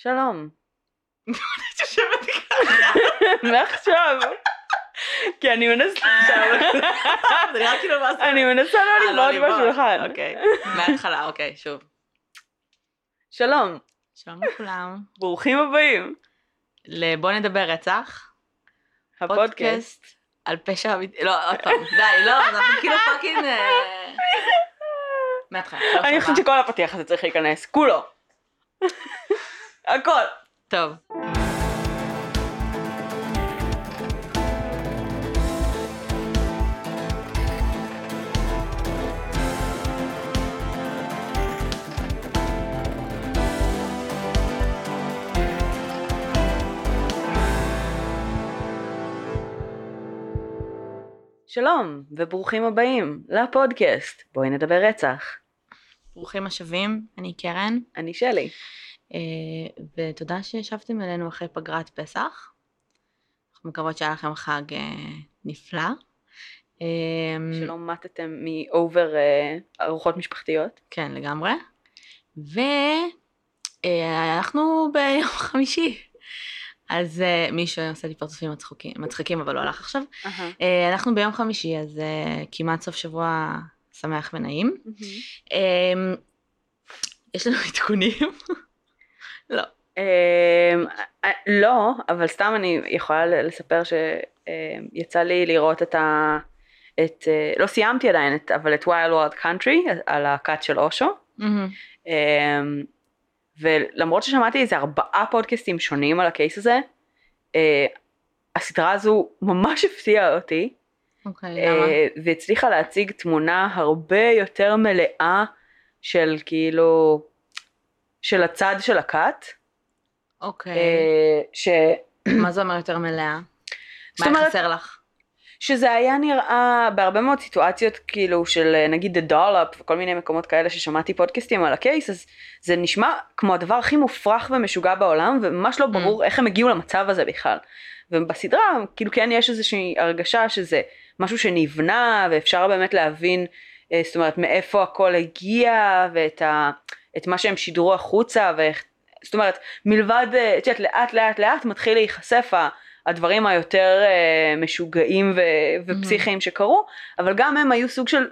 שלום. את יושבת ככה. מעכשיו. כי אני מנסה כאילו? אני מנסה לא אה, לא לבעוט לבעוט. בשולחן. אוקיי, מההתחלה, אוקיי, שוב. שלום, שלום לכולם. ברוכים הבאים. לבואו נדבר רצח. הפודקאסט. על פשע אמיתי. לא, עוד פעם, די, לא, אנחנו כאילו fucking... אה, מההתחלה. שלוש, אני חושבת. שכל הפתיח הזה צריך להיכנס, כולו. הכל. טוב. שלום, וברוכים הבאים לפודקאסט. בואי נדבר רצח. ברוכים השבים, אני קרן, אני שלי. אה, ותודה שישבתם אלינו אחרי פגרת פסח. אנחנו מקוות שהיה לכם חג אה, נפלא. אה, שלא מתתם מאובר ארוחות משפחתיות. כן, לגמרי. ואנחנו ביום חמישי. אז אה, מישהו עושה לי פרצופים מצחוקים, מצחיקים, אבל לא הלך עכשיו. אה, אנחנו ביום חמישי, אז אה, כמעט סוף שבוע שמח ונעים. אה, יש לנו עדכונים? לא. אמ, אה, לא, אבל סתם אני יכולה לספר שיצא לי לראות את ה... את, אה, לא סיימתי עדיין, את, אבל את Wild World Country, על הכת של אושו. אמ, ולמרות ששמעתי איזה ארבעה פודקאסטים שונים על הקייס הזה, אה, הסדרה הזו ממש הפתיעה אותי, אוקיי, למה? אה, והצליחה להציג תמונה הרבה יותר מלאה של כאילו, של הצד של הכת. אוקיי. אה, ש... מה זה אומר יותר מלאה? מה היה אומרת- חסר לך? שזה היה נראה בהרבה מאוד סיטואציות כאילו של אה, נגיד The Dollop וכל מיני מקומות כאלה ששמעתי פודקאסטים על הקייס אז זה נשמע כמו הדבר הכי מופרך ומשוגע בעולם וממש לא ברור איך הם הגיעו למצב הזה בכלל. ובסדרה כאילו כן יש איזושהי הרגשה שזה משהו שנבנה ואפשר באמת להבין אה, זאת אומרת מאיפה הכל הגיע ואת ה, את מה שהם שידרו החוצה ואיך זאת אומרת מלבד אה, את יודעת לאט לאט לאט מתחיל להיחשף הדברים היותר אה, משוגעים ו- ופסיכיים שקרו, אבל גם הם היו סוג של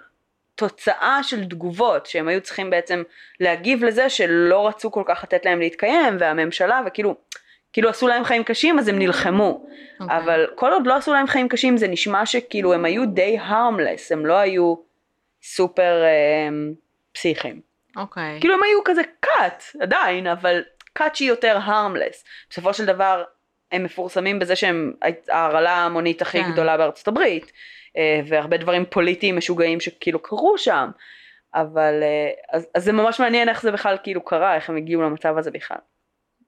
תוצאה של תגובות, שהם היו צריכים בעצם להגיב לזה שלא רצו כל כך לתת להם להתקיים, והממשלה, וכאילו, כאילו עשו להם חיים קשים אז הם נלחמו, אוקיי. אבל כל עוד לא עשו להם חיים קשים זה נשמע שכאילו הם היו די harmless, הם לא היו סופר אה, פסיכיים. אוקיי. כאילו הם היו כזה cut עדיין, אבל cut שהיא יותר harmless. בסופו של דבר הם מפורסמים בזה שהם ההרעלה ההמונית הכי כן. גדולה בארצות הברית, אה, והרבה דברים פוליטיים משוגעים שכאילו קרו שם, אבל אה, אז, אז זה ממש מעניין איך זה בכלל כאילו קרה, איך הם הגיעו למצב הזה בכלל.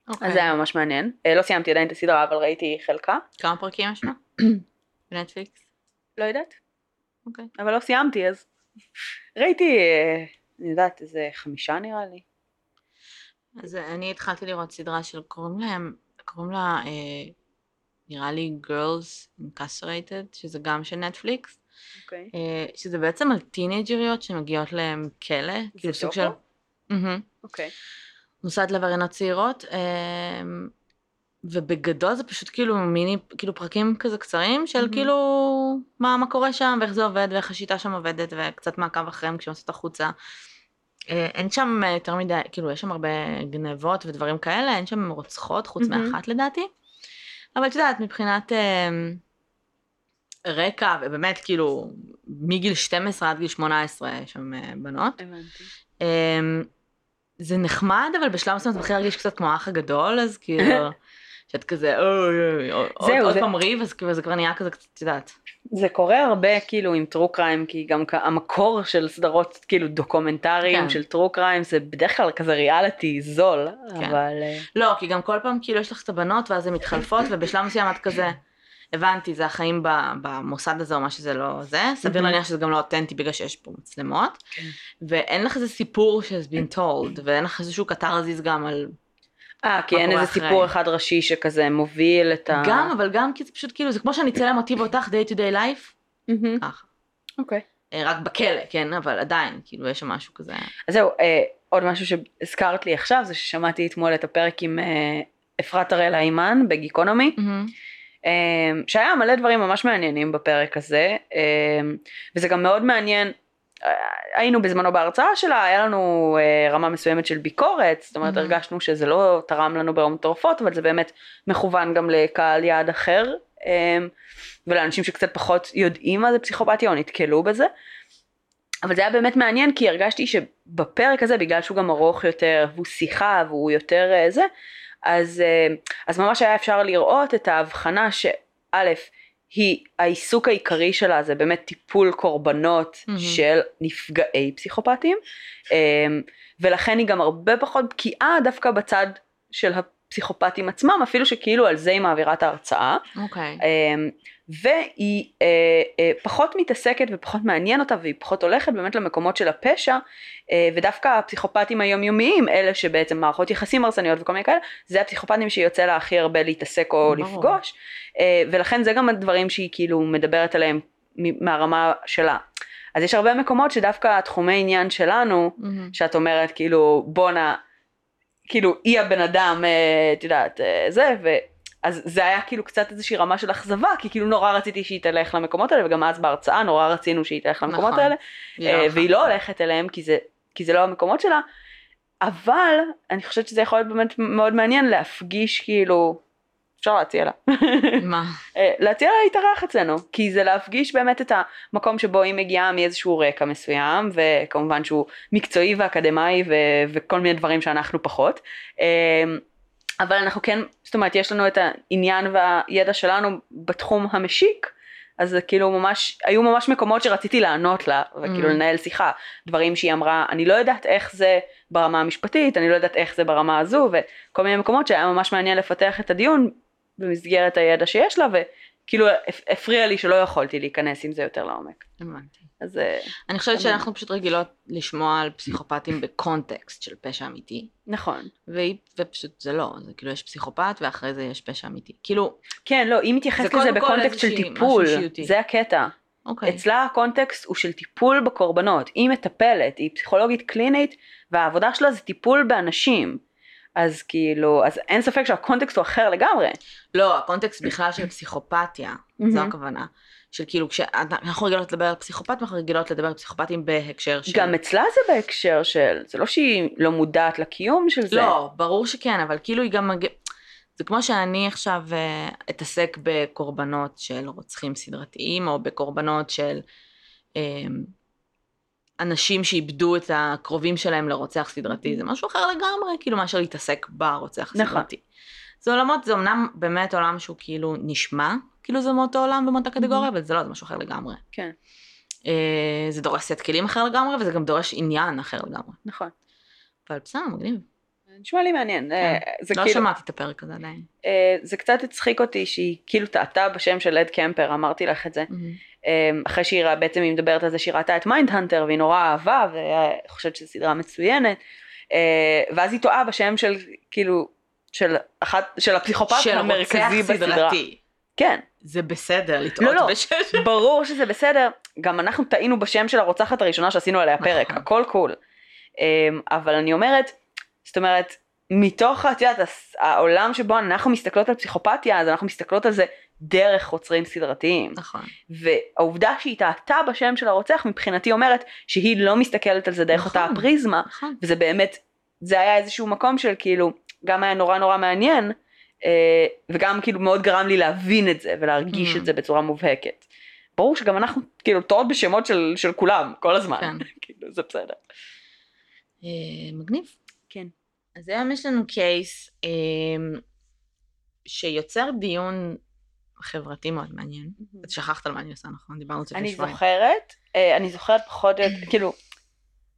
אוקיי. אז זה היה ממש מעניין. אה, לא סיימתי עדיין את הסדרה, אבל ראיתי חלקה, כמה פרקים יש לה? בנטפליקס? לא יודעת, אוקיי. אבל לא סיימתי אז. ראיתי, אני יודעת, איזה חמישה נראה לי. אז אני התחלתי לראות סדרה של קוראים להם, קוראים לה אה, נראה לי Girls Incarcerated, שזה גם של נטפליקס, אוקיי. אה, שזה בעצם על טינג'ריות שמגיעות להם כלא, כאילו סוג של... דוקו? מהמם. אוקיי. מוסד לעבריינות צעירות, אה, ובגדול זה פשוט כאילו מיני, כאילו פרקים כזה קצרים של מהמם. כאילו מה, מה קורה שם ואיך זה עובד ואיך השיטה שם עובדת וקצת מעקב אחריהם כשהם יוצאות החוצה. אה, אין שם אה, יותר מדי, כאילו יש שם הרבה גנבות ודברים כאלה, אין שם רוצחות חוץ מהמם. מאחת לדעתי. אבל את יודעת מבחינת אה, רקע ובאמת כאילו מגיל 12 עד גיל 18 יש שם אה, בנות. הבנתי. אמ, זה נחמד, אבל בשלב מסוים זה מתחיל להרגיש קצת כמו האח הגדול, אז כאילו, שאת כזה, אוי, אוי, עוד פעם ריב, אז כאילו זה כבר נהיה כזה קצת, את יודעת. זה קורה הרבה כאילו עם טרו קריים כי גם המקור של סדרות כאילו דוקומנטריים כן. של טרו קריים זה בדרך כלל כזה ריאליטי זול כן. אבל אה, לא, כי גם כל פעם כאילו יש לך את הבנות, ואז הן מתחלפות, ובשלב מסוים את כזה, הבנתי, זה החיים במוסד הזה או מה שזה לא זה, סביר מהמם. להניח שזה גם לא אותנטי בגלל שיש פה מצלמות, כן. ואין לך איזה סיפור שיש been told, ואין לך איזשהו קתרזיס גם על... אה כי אין איזה אחרי? סיפור אחד ראשי שכזה מוביל את ה... גם, אבל גם כי זה פשוט כאילו, זה כמו שאני אצלם אותי ואותך day to day life. ככה. אוקיי. אה, רק בכלא, כן, אבל עדיין, כאילו יש שם משהו כזה. אז זהו, אה, עוד משהו שהזכרת לי עכשיו, זה ששמעתי אתמול את הפרק עם אה, אפרת הראל האימן בגיקונומי. אה, שהיה מלא דברים ממש מעניינים בפרק הזה, אה, וזה גם מאוד מעניין. אה, היינו בזמנו בהרצאה שלה, היה לנו אה, רמה מסוימת של ביקורת, זאת אומרת Mhm. הרגשנו שזה לא תרם לנו ברמות מטורפות, אבל זה באמת מכוון גם לקהל יעד אחר, אה, ולאנשים שקצת פחות יודעים מה זה פסיכופתיה או נתקלו בזה. אבל זה היה באמת מעניין כי הרגשתי שבפרק הזה בגלל שהוא גם ארוך יותר והוא שיחה והוא יותר אה, זה אז, אה, אז ממש היה אפשר לראות את ההבחנה שא' היא העיסוק העיקרי שלה זה באמת טיפול קורבנות מהמם. של נפגעי פסיכופטים אה, ולכן היא גם הרבה פחות בקיאה דווקא בצד של הפסיכופטים עצמם אפילו שכאילו על זה היא מעבירה את ההרצאה אוקיי. אמ, והיא אה, אה, פחות מתעסקת ופחות מעניין אותה והיא פחות הולכת באמת למקומות של הפשע אה, ודווקא הפסיכופטים היומיומיים אלה שבעצם מערכות יחסים הרסניות וכל מיני כאלה זה הפסיכופטים שיוצא לה הכי הרבה להתעסק או ברור. לפגוש ולכן זה גם הדברים שהיא כאילו מדברת עליהם מהרמה שלה. אז יש הרבה מקומות שדווקא התחומי עניין שלנו מהמם. שאת אומרת כאילו בואנה כאילו היא הבן אדם אה, את יודעת אה, זה ו... אז זה היה כאילו קצת איזושהי רמה של אכזבה כי כאילו נורא רציתי שהיא תלך למקומות האלה וגם אז בהרצאה נורא רצינו שהיא תלך למקומות נכון. האלה אה, הלכה. והיא לא הולכת אליהם כי זה כי זה לא המקומות שלה אבל אני חושבת שזה יכול להיות באמת מאוד מעניין להפגיש כאילו אפשר להציע לה מה? אה, להציע לה להתארח אצלנו כי זה להפגיש באמת את המקום שבו היא מגיעה מאיזשהו רקע מסוים וכמובן שהוא מקצועי ואקדמאי ו- וכל מיני דברים שאנחנו פחות אה, אבל אנחנו כן זאת אומרת יש לנו את העניין והידע שלנו בתחום המשיק אז זה כאילו ממש היו ממש מקומות שרציתי לענות לה וכאילו Mm. לנהל שיחה דברים שהיא אמרה אני לא יודעת איך זה ברמה המשפטית אני לא יודעת איך זה ברמה הזו וכל מיני מקומות שהיה ממש מעניין לפתח את הדיון במסגרת הידע שיש לה וכאילו הפ- הפריע לי שלא יכולתי להיכנס עם זה יותר לעומק הבנתי. אז אה, אני חושבת. שאנחנו פשוט רגילות לשמוע על פסיכופטים בקונטקסט של פשע אמיתי, נכון והיא, ופשוט זה לא, זה כאילו יש פסיכופת ואחרי זה יש פשע אמיתי. כאילו, כן לא היא מתייחסת זה לזה בקונטקסט של טיפול. זה הקטע אוקיי. אצלה הקונטקסט הוא של טיפול בקורבנות היא מטפלת היא פסיכולוגית קלינית והעבודה שלה זה טיפול באנשים אז כאילו אז אין ספק שהקונטקסט הוא אחר לגמרי לא, הקונטקסט בכלל של פסיכופתיה, זו. הכוונה. של כאילו, כשאנחנו רגילות לדבר על פסיכופת, אנחנו רגילות לדבר על פסיכופתים בהקשר של... גם אצלה זה בהקשר של זה לא שהיא לא מודעת לקיום של זה לא, ברור שכן, אבל כאילו היא גם... זה כמו שאני עכשיו אה, אתעסק בקורבנות של רוצחים סדרתיים, או בקורבנות של אה, אנשים שאיבדו את הקרובים שלהם לרוצח סדרתי, זה משהו אחר לגמרי, כאילו, מאשר להתעסק ברוצח נכון. הסדרתי. זה עולמות, זה אמנם באמת עולם שהוא כאילו נשמע, כאילו זה מאותו עולם ומאותה קטגוריה, אבל זה לא, זה משהו אחר לגמרי. כן אה, זה דורש סט כלים אחר לגמרי, וזה גם דורש עניין אחר לגמרי. נכון אבל בסדר, מגניב. נשמע לי מעניין אה, זה לא כאילו שמעתי את הפרק הזה עדיין. אה, זה קצת הצחיק אותי שהיא כאילו טעתה בשם של אד קמפר אמרתי לך את זה אה, אחרי שהיא ראה- בעצם היא מדברת על זה שהיא ראתה את Mindhunter והיא נורא אהבה וחושבת שזו סדרה מצוינת אה, ואז היא טועה בשם של כאילו של אחת של הפסיכופת של המרכזי בסדרה סדרתי. כן זה בסדר לטעות לא, לא. בשם. ברור שזה בסדר גם אנחנו טעינו בשם של הרוצחת הראשונה שעשינו עליה פרק נכון. הכל cool אמ, אבל אני אומרת זאת אומרת מתוך את יודעת העולם שבו אנחנו מסתכלות על פסיכופתיה אז אנחנו מסתכלות על זה דרך חוצרים סדרתיים נכון. והעובדה שהיא טעתה בשם של הרוצח מבחינתי אומרת שהיא לא מסתכלת על זה דרך אותה נכון. הפריזמה נכון. וזה באמת זה היה איזשהו מקום של כאילו גם היה נורא נורא מעניין אה, וגם כאילו מאוד גרם לי להבין את זה ולהרגיש Mm. את זה בצורה מובהקת. ברור שגם אנחנו כאילו טועות בשמות של, של כולם כל הזמן כן. כאילו זה בסדר. אה, מגניב. כן. אז היום יש לנו קייס אה, שיוצר דיון חברתי מאוד מעניין. את שכחת על מה אני עושה, נכון? דיברנו על זה לפני אני. זוכרת אה, אני זוכרת פחות כאילו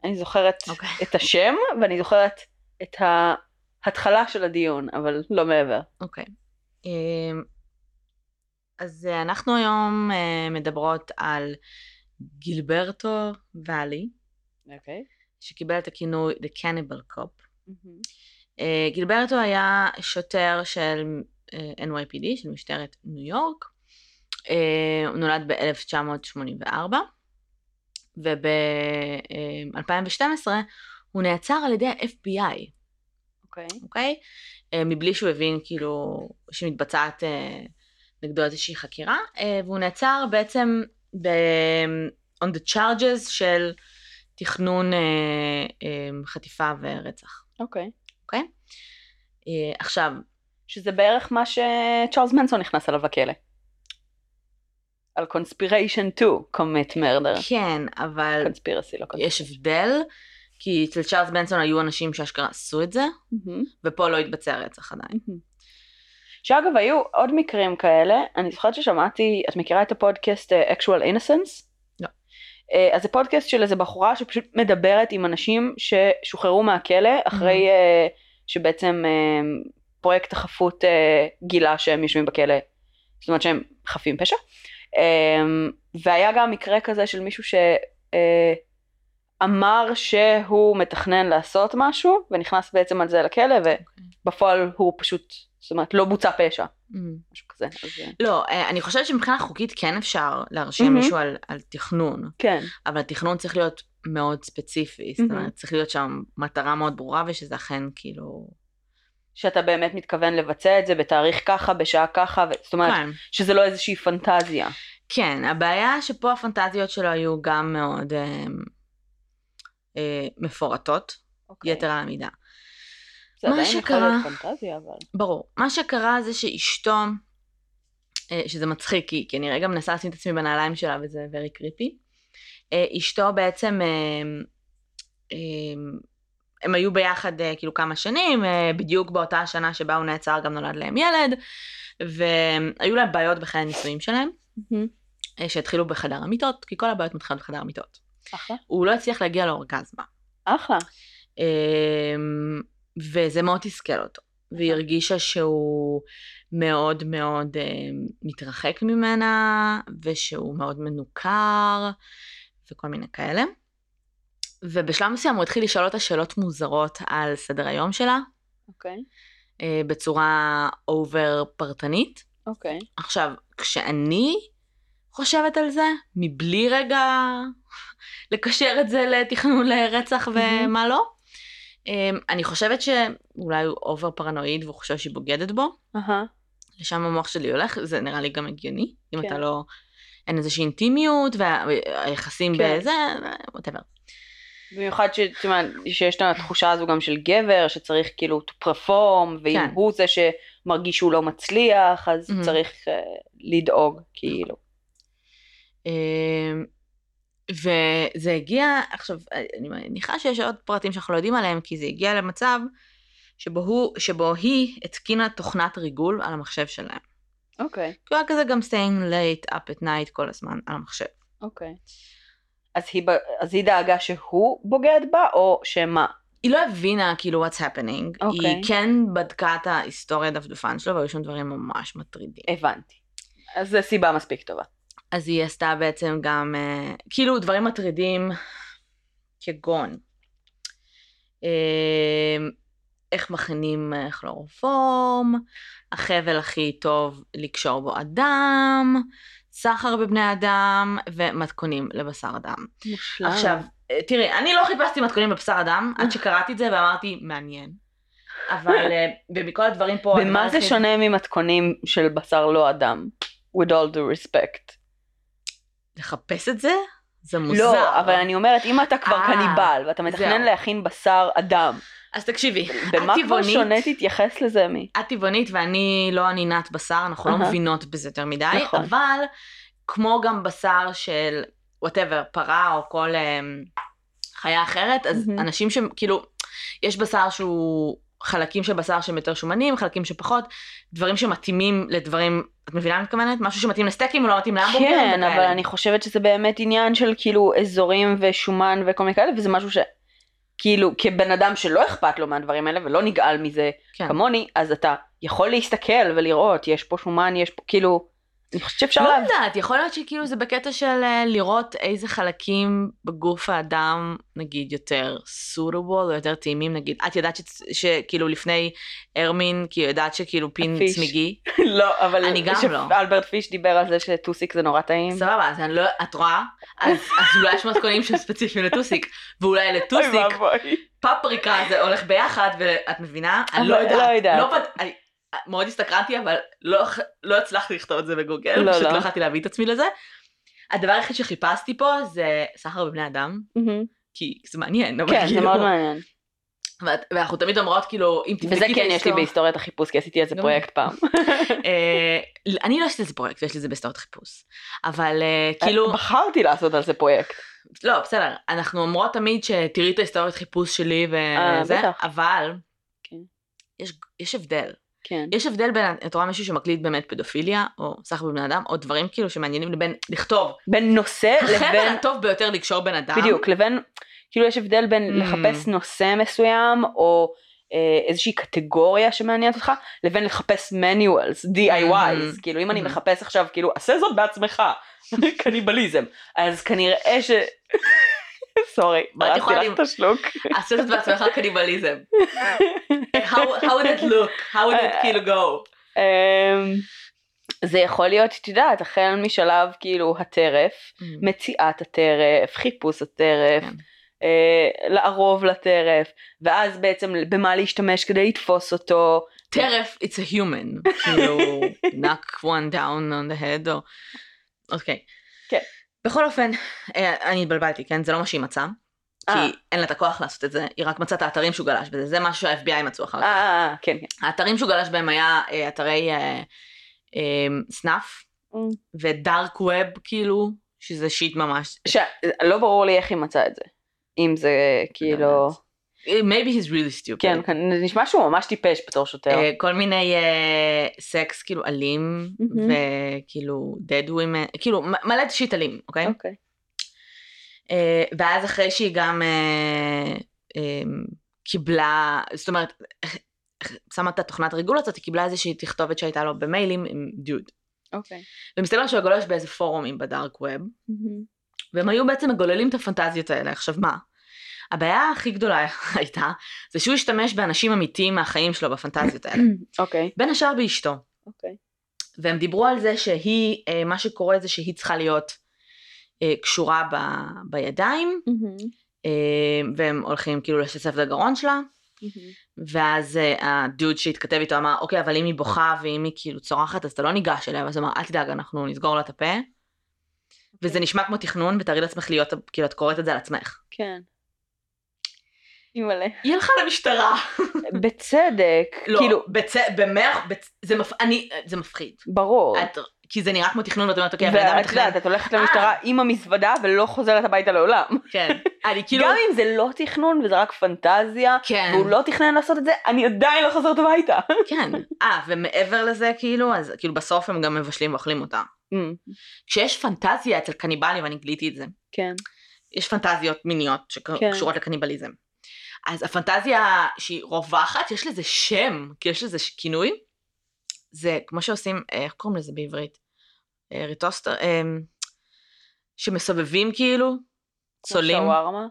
אני זוכרת אוקיי. את השם ואני זוכרת את ההתחלה של הדיון אבל לא מעבר. אוקיי. אמ, אז אה, אנחנו היום אה, מדברות על גילברטו ואלי, אוקיי. שקיבל את הכינוי The Cannibal Cop. אה, גילברטו היה שוטר של NYPD, של משטרת ניו יורק. אה, הוא נולד ב-1984. וב-2012 הוא נעצר על ידי ה-FBI, אוקיי. אוקיי? אה, מבלי שהוא הבין כאילו שמתבצעת אה, נגדו איזושהי חקירה, אה, והוא נעצר בעצם ב... on the charges של תכנון חטיפה ורצח, אוקיי. אוקיי? עכשיו, שזה בערך מה שצ'ארלס מנסון נכנס אליו לכלא. על conspiration to commit murder. כן, אבל conspiracy, לא conspiracy. יש הבדל, כי אצל צ'ארלס בנסון היו אנשים שאשכרה עשו את זה, מהמם. ופה לא התבצע רצח עדיין. שאגב היו עוד מקרים כאלה, אני זוכרת ששמעתי, את מכירה את הפודקאסט אה, actual innocence? לא. אה, אז זה פודקאסט של איזה בחורה שפשוט מדברת עם אנשים ששוחררו מהכלא אחרי אה, שבעצם אה, פרויקט החפות אה, גילה שהם יושבים בכלא, זאת אומרת שהם חפים פשע. אה, והיה גם מקרה כזה של מישהו שאמר שהוא מתכנן לעשות משהו ונכנס בעצם על זה לכלא ובפועל הוא פשוט, זאת אומרת לא בוצע פשע, Mm. משהו כזה. אז, אה, לא, אה, אני חושבת שמבחינה חוקית כן אפשר להרשיע מהמם. מישהו על, על תכנון, כן, אבל תכנון צריך להיות מאוד ספציפי, זאת מהמם. אומרת צריך להיות שם מטרה מאוד ברורה ושזה אכן כאילו... שאתה באמת מתכוון לבצע את זה בתאריך ככה, בשעה ככה, ו... זאת אומרת כן. שזה לא איזושהי פנטזיה. כן, הבעיה שפה הפנטזיות שלו היו גם מאוד אה, אה, מפורטות, יתר על המידה. זה מה עדיין יכול שקרה- להיות פנטזיה, אבל... ברור. מה שקרה זה שאשתו, אה, שזה מצחיק, כי, כי אני רגע מנסה לשים את עצמי בנעליים שלה וזה very creepy, אה, אשתו בעצם, אה, אה, הם היו ביחד אה, כאילו כמה שנים, אה, בדיוק באותה השנה שבה הוא נעצר גם נולד להם ילד, והיו להם בעיות בחיי הנישואים שלהם, אה, שהתחילו בחדר המיטות, כי כל הבעיות מתחילות בחדר המיטות. אחלה. הוא לא הצליח להגיע לאורגזמה. אחלה. אמ, וזה מאוד תסכל אותו. והיא הרגישה שהוא מאוד מאוד מתרחק ממנה, ושהוא מאוד מנוכר, וכל מיני כאלה. ובשלב מסוים הוא התחיל לשאול אותה שאלות מוזרות על סדר היום שלה, אוקיי. אה, בצורה over פרטנית. אוקיי. עכשיו, כשאני חושבת על זה, מבלי רגע לקשר את זה לתכנון לרצח ומה לא, אמ, אני חושבת שאולי הוא over פרנואיד והוא חושב שהיא בוגדת בו, אהה. לשם המוח שלי הולך, זה נראה לי גם הגיוני, אם כן. אתה לא, אין איזושהי אינטימיות והיחסים כן. בזה, whatever. במיוחד ש- תשמע, שיש את התחושה הזו גם של גבר שצריך כאילו to perform ואם כן. הוא זה שמרגיש שהוא לא מצליח אז Mhm. צריך אה, לדאוג כאילו. אמ, וזה הגיע, עכשיו, אני מניחה שיש עוד פרטים שאנחנו לא יודעים עליהם, כי זה הגיע למצב שבו, הוא, שבו היא התקינה תוכנת ריגול על המחשב שלהם. אוקיי. כי הוא היה כזה גם staying late up at night כל הזמן על המחשב. אוקיי. אז היא, אז היא דאגה שהוא בוגד בה או שמה? היא לא הבינה כאילו what's happening, אוקיי. היא כן בדקה את ההיסטוריה דפדפן שלו והיו שם דברים ממש מטרידים. הבנתי. אז זו סיבה מספיק טובה. אז היא עשתה בעצם גם, אה, כאילו דברים מטרידים כגון, אה, איך מכינים אה, כלורופורם, החבל הכי טוב לקשור בו אדם, סחר בבני אדם ומתכונים לבשר אדם. מושלם. עכשיו, אה, תראי, אני לא חיפשתי מתכונים בבשר אדם, עד שקראתי את זה ואמרתי, מעניין. אבל אה, ומכל הדברים פה... במה זה שונה ממתכונים של בשר לא אדם? with all due respect. לחפש את זה? זה מוזר. לא, אבל אני אומרת, אם אתה כבר אה, קניבל ואתה מתכנן. להכין בשר אדם, אז תקשיבי, במה את כבר טבעונית, שונה תתייחס לזה מי? את טבעונית ואני לא ענינת בשר, אנחנו לא אהה. מבינות בזה יותר מדי, נכון. אבל כמו גם בשר של וואטאבר, פרה או כל אמ, חיה אחרת, אז מהמם. אנשים שכאילו, יש בשר שהוא, חלקים של בשר שהם יותר שומנים, חלקים שפחות, דברים שמתאימים לדברים, את מבינה מה מתכוונת? משהו שמתאים לסטייקים ולא מתאים להמבורגר. כן. אבל אני חושבת שזה באמת עניין של כאילו אזורים ושומן וכל מיני כאלה, וזה משהו ש... כאילו, כבן אדם שלא אכפת לו מהדברים האלה ולא נגעל מזה כן. כמוני, אז אתה יכול להסתכל ולראות, יש פה שומן, יש פה, כאילו, אני חושבת שאפשר לא. יודעת, יכול להיות שכאילו זה בקטע של אה, לראות איזה חלקים בגוף האדם, נגיד, יותר suitable או יותר טעימים, נגיד, את ידעת שכאילו לפני הרמין, כאילו ידעת שכאילו פין הפיש. צמיגי? לא, אבל... אני גם לא. שאלברט פיש דיבר על זה שטוסיק זה נורא טעים. סבבה, אז אני לא, את רואה? אז, אז אולי יש מתכונים שהם ספציפיים לטוסיק, ואולי לטוסיק. פפריקה זה הולך ביחד, ואת מבינה? אני אבל לא יודעת. לא יודעת. לא מאוד הסתקרנתי, אבל לא, לא הצלחתי לכתוב את זה בגוגל, לא, פשוט לא. לא יכולתי להביא את עצמי לזה. הדבר היחיד שחיפשתי פה זה סחר בבני אדם, מהמם. כי זה מעניין, כן, זה כאילו... מאוד מעניין. ואנחנו תמיד אומרות כאילו, אם תבדקי וזה כן יש לי בהיסטוריית החיפוש, כי עשיתי איזה גם פרויקט פעם. אה, אני לא עשיתי איזה פרויקט, יש לי זה בהיסטוריית חיפוש. אבל אה, כאילו, בחרתי לעשות על זה פרויקט. לא, בסדר, אנחנו אומרות תמיד שתראי את ההיסטוריית חיפוש שלי אה, וזה. אבל כן. יש, יש הבדל. כן. יש הבדל בין, את רואה מישהו שמקליט באמת פדופיליה, או סחר בבני אדם, או דברים כאילו שמעניינים לבין לכתוב. בין נושא לבין... הטוב ביותר לקשור בן אדם. בדיוק, לבין... כאילו יש הבדל בין Mm. לחפש נושא מסוים, או אה, איזושהי קטגוריה שמעניינת אותך, לבין לחפש manuals, DIYs. Mm. כאילו אם אני Mm. מחפש עכשיו, כאילו, עשה זאת בעצמך, קניבליזם. אז כנראה ש... סורי, יכולה לך את השלוק. עשה זאת בעצמך קניבליזם. how, how would it look? how would it כאילו go? אמ, זה יכול להיות, את יודעת, החל משלב כאילו הטרף, מציאת הטרף, חיפוש הטרף, כן. אה, לערוב לטרף, ואז בעצם במה להשתמש כדי לתפוס אותו. טרף, it's a human. כאילו, knock one down on the head, או... אוקיי. כן. בכל אופן, אה, אני התבלבלתי, כן? זה לא מה שהיא מצאה. כי אה. אין לה את הכוח לעשות את זה, היא רק מצאה את האתרים שהוא גלש בזה, זה משהו שה-FBI מצאו אחר אה, כך. אה, כן, כן. האתרים שהוא גלש בהם היה אה, אתרי אה, אה, סנאף Mm. ודארק ווב כאילו, שזה שיט ממש. ש... לא ברור לי איך היא מצאה את זה. אם זה כאילו... maybe he's really stupid. כן, כן, נשמע שהוא ממש טיפש בתור שוטר. אה, כל מיני אה, סקס כאילו אלים, מהמם. וכאילו dead women, כאילו מלא שיט אלים, אוקיי? אוקיי. אה, ואז אחרי שהיא גם אה, אה, קיבלה, זאת אומרת, שמה את התוכנת ריגול הזאת, היא קיבלה איזושהי תכתובת שהייתה לו במיילים עם דוד. אוקיי. ומסתבר שהוא גולש באיזה פורומים בדארק ווב, והם היו בעצם מגוללים את הפנטזיות האלה. עכשיו מה? הבעיה הכי גדולה הייתה, זה שהוא השתמש באנשים אמיתיים מהחיים שלו בפנטזיות האלה. אוקיי. בין השאר באשתו. אוקיי. והם דיברו על זה שהיא, אה, מה שקורה זה שהיא צריכה להיות אה, קשורה ב, בידיים, אה, והם הולכים כאילו לשסף את הגרון שלה, ואז אה, הדוד שהתכתב איתו אמר, אוקיי, אבל אם היא בוכה ואם היא כאילו צורחת, אז אתה לא ניגש אליה, ואז הוא אמר, אל תדאג, אנחנו נסגור לה את הפה. וזה נשמע כמו תכנון, ותארי לעצמך להיות, כאילו, את קוראת את זה על עצמך. כן. אימא'לה. היא הלכה למשטרה. בצדק. לא, כאילו, בצ... במאה, בצ... זה, מפ... אני... זה מפחיד. ברור. את... כי זה נראה כמו תכנון, ואת אומרת, אוקיי, הבן אדם ואת מתכנן. יודעת, את הולכת למשטרה עם המזוודה ולא חוזרת הביתה לעולם. כן. אני כאילו... גם אם זה לא תכנון וזה רק פנטזיה, כן. והוא לא תכנן לעשות את זה, אני עדיין לא חוזרת הביתה. כן. אה, ומעבר לזה, כאילו, אז כאילו בסוף הם גם מבשלים ואוכלים אותה. כשיש פנטזיה אצל קניבלים, ואני גיליתי את זה, כן. יש פנטזיות מיניות כן. שקשורות לקניבליזם. אז הפנטזיה שהיא רווחת, יש לזה שם, כי יש לזה כינוי. זה כמו שעושים, אה, איך קוראים לזה בעברית? אה, ריטוסטר, אה, שמסובבים כאילו, צולים. שווארמה?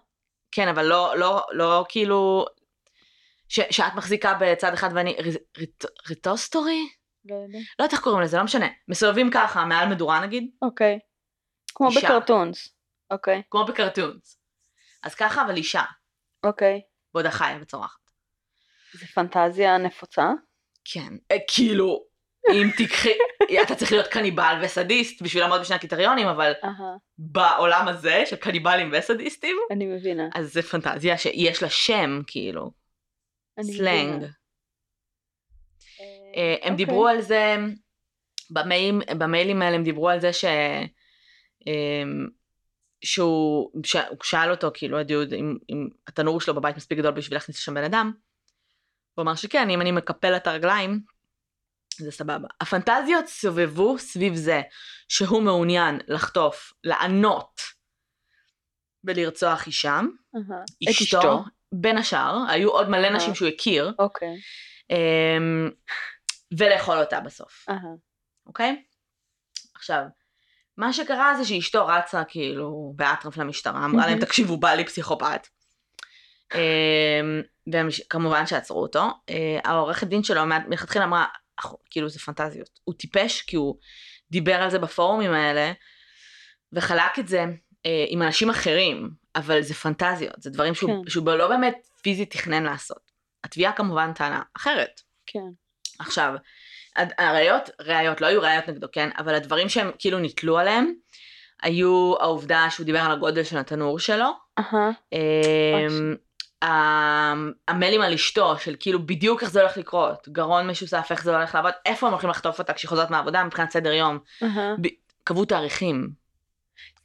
כן, אבל לא, לא, לא כאילו, ש, שאת מחזיקה בצד אחד ואני, ריט, ריט, ריטוסטורי? לא יודע. לא יודעת איך קוראים לזה, לא משנה. מסובבים ככה, מעל מדורה נגיד, אוקיי. כמו אישה. ב cartoons. אוקיי. כמו ב cartoons. אז ככה, אבל אישה, אוקיי. בעודה חיה וצורחת. זה פנטזיה נפוצה? כן, אה, כאילו, אם תיקחי, אתה צריך להיות קניבל וסדיסט בשביל לעמוד בשני הקריטריונים, אבל. בעולם הזה של קניבלים וסדיסטים, אני מבינה. אז זה פנטזיה שיש לה שם, כאילו, סלנג. מבינה. אה, הם אוקיי. דיברו על זה, במיילים האלה הם דיברו על זה ש... שהוא ש... שאל אותו, כאילו, הדיוד, אם, אם התנור שלו בבית מספיק גדול בשביל להכניס לשם בן אדם. הוא אמר שכן, אם אני מקפל את הרגליים, זה סבבה. הפנטזיות סובבו סביב זה שהוא מעוניין לחטוף, לענות ולרצוח אהה. את אשתו, אשתו? בין השאר, היו עוד מלא אהה. נשים שהוא הכיר, אוקיי. אמ, ולאכול אותה בסוף. אוקיי? עכשיו, מה שקרה זה שאשתו רצה כאילו באטרף למשטרה, אמרה להם תקשיבו בא לי פסיכופת. וכמובן שעצרו אותו. אה, העורכת דין שלו מלכתחילה אמרה, כאילו זה פנטזיות. הוא טיפש כי הוא דיבר על זה בפורומים האלה, וחלק את זה אה, עם אנשים אחרים, אבל זה פנטזיות, זה דברים שהוא, כן. שהוא לא באמת פיזית תכנן לעשות. התביעה כמובן טענה אחרת. כן. עכשיו, הראיות, ראיות, לא היו ראיות נגדו, כן? אבל הדברים שהם כאילו נתלו עליהם, היו העובדה שהוא דיבר על הגודל של התנור שלו. אהה. המיילים על אשתו, של כאילו בדיוק איך זה הולך לקרות, גרון משוסף, איך זה הולך לעבוד, איפה הם הולכים לחטוף אותה כשהיא חוזרת מהעבודה מבחינת סדר יום. קבעו תאריכים.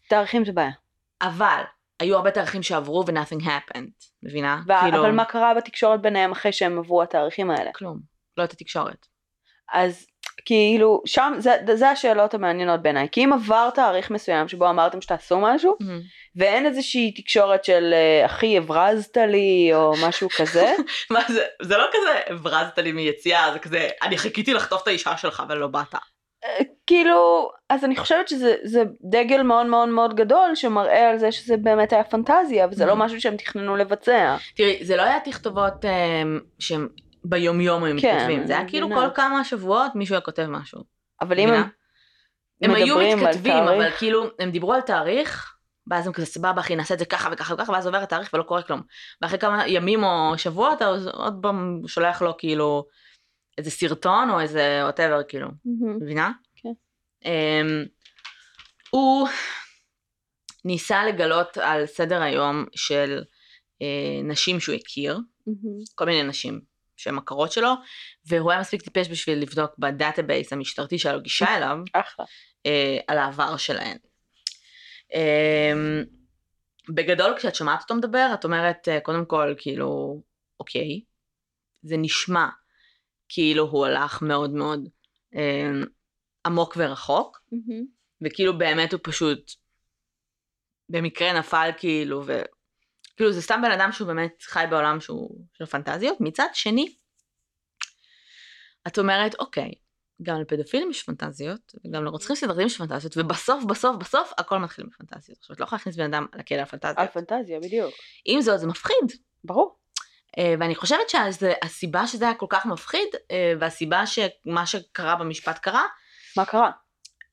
תאריכים זה בעיה. אבל היו הרבה תאריכים שעברו ו-nothing happened, מבינה? כאילו... אבל מה קרה בתקשורת ביניהם אחרי שהם עברו התאריכים האלה? כלום, לא הייתה תקשורת. אז כאילו שם זה, זה השאלות המעניינות בעיניי כי אם עבר תאריך מסוים שבו אמרתם שתעשו משהו mm-hmm. ואין איזושהי תקשורת של אה, אחי הברזת לי או משהו כזה. מה זה זה לא כזה הברזת לי מיציאה זה כזה אני חיכיתי לחטוף את האישה שלך ולא באת. אה, כאילו אז אני חושבת שזה דגל מאוד מאוד מאוד גדול שמראה על זה שזה באמת היה פנטזיה וזה mm-hmm. לא משהו שהם תכננו לבצע. תראי זה לא היה תכתובות אה, שהם ביומיום הם כן, מתכתבים, זה היה כאילו כל כמה שבועות מישהו היה כותב משהו. אבל אם הם הם היו מתכתבים, אבל כאילו הם דיברו על תאריך, ואז הם כזה סבבה אחי נעשה את זה ככה וככה וככה, ואז עובר התאריך ולא קורה כלום. ואחרי כמה ימים או שבועות, אז עוד פעם שולח לו כאילו איזה סרטון או איזה וואטאבר כאילו, מבינה? כן. אמ, הוא ניסה לגלות על סדר היום של אה, נשים שהוא הכיר, כל מיני נשים. שהן מכרות שלו, והוא היה מספיק טיפש בשביל לבדוק ב database המשטרתי שהיה לו גישה אליו, אה, על העבר שלהן. אה, בגדול כשאת שומעת אותו מדבר, את אומרת אה, קודם כל כאילו, אוקיי, זה נשמע כאילו הוא הלך מאוד מאוד אה, עמוק ורחוק, mm-hmm. וכאילו באמת הוא פשוט במקרה נפל כאילו, ו... כאילו זה סתם בן אדם שהוא באמת חי בעולם שהוא של פנטזיות. מצד שני, את אומרת, אוקיי, גם לפדופילים יש פנטזיות, וגם לרוצחים סדרתיים יש פנטזיות, ובסוף בסוף בסוף הכל מתחיל בפנטזיות. עכשיו את לא יכולה להכניס בן אדם לכלא על פנטזיה. על פנטזיה, בדיוק. עם זאת זה מפחיד. ברור. Uh, ואני חושבת שהסיבה שזה היה כל כך מפחיד, uh, והסיבה שמה שקרה במשפט קרה, מה קרה?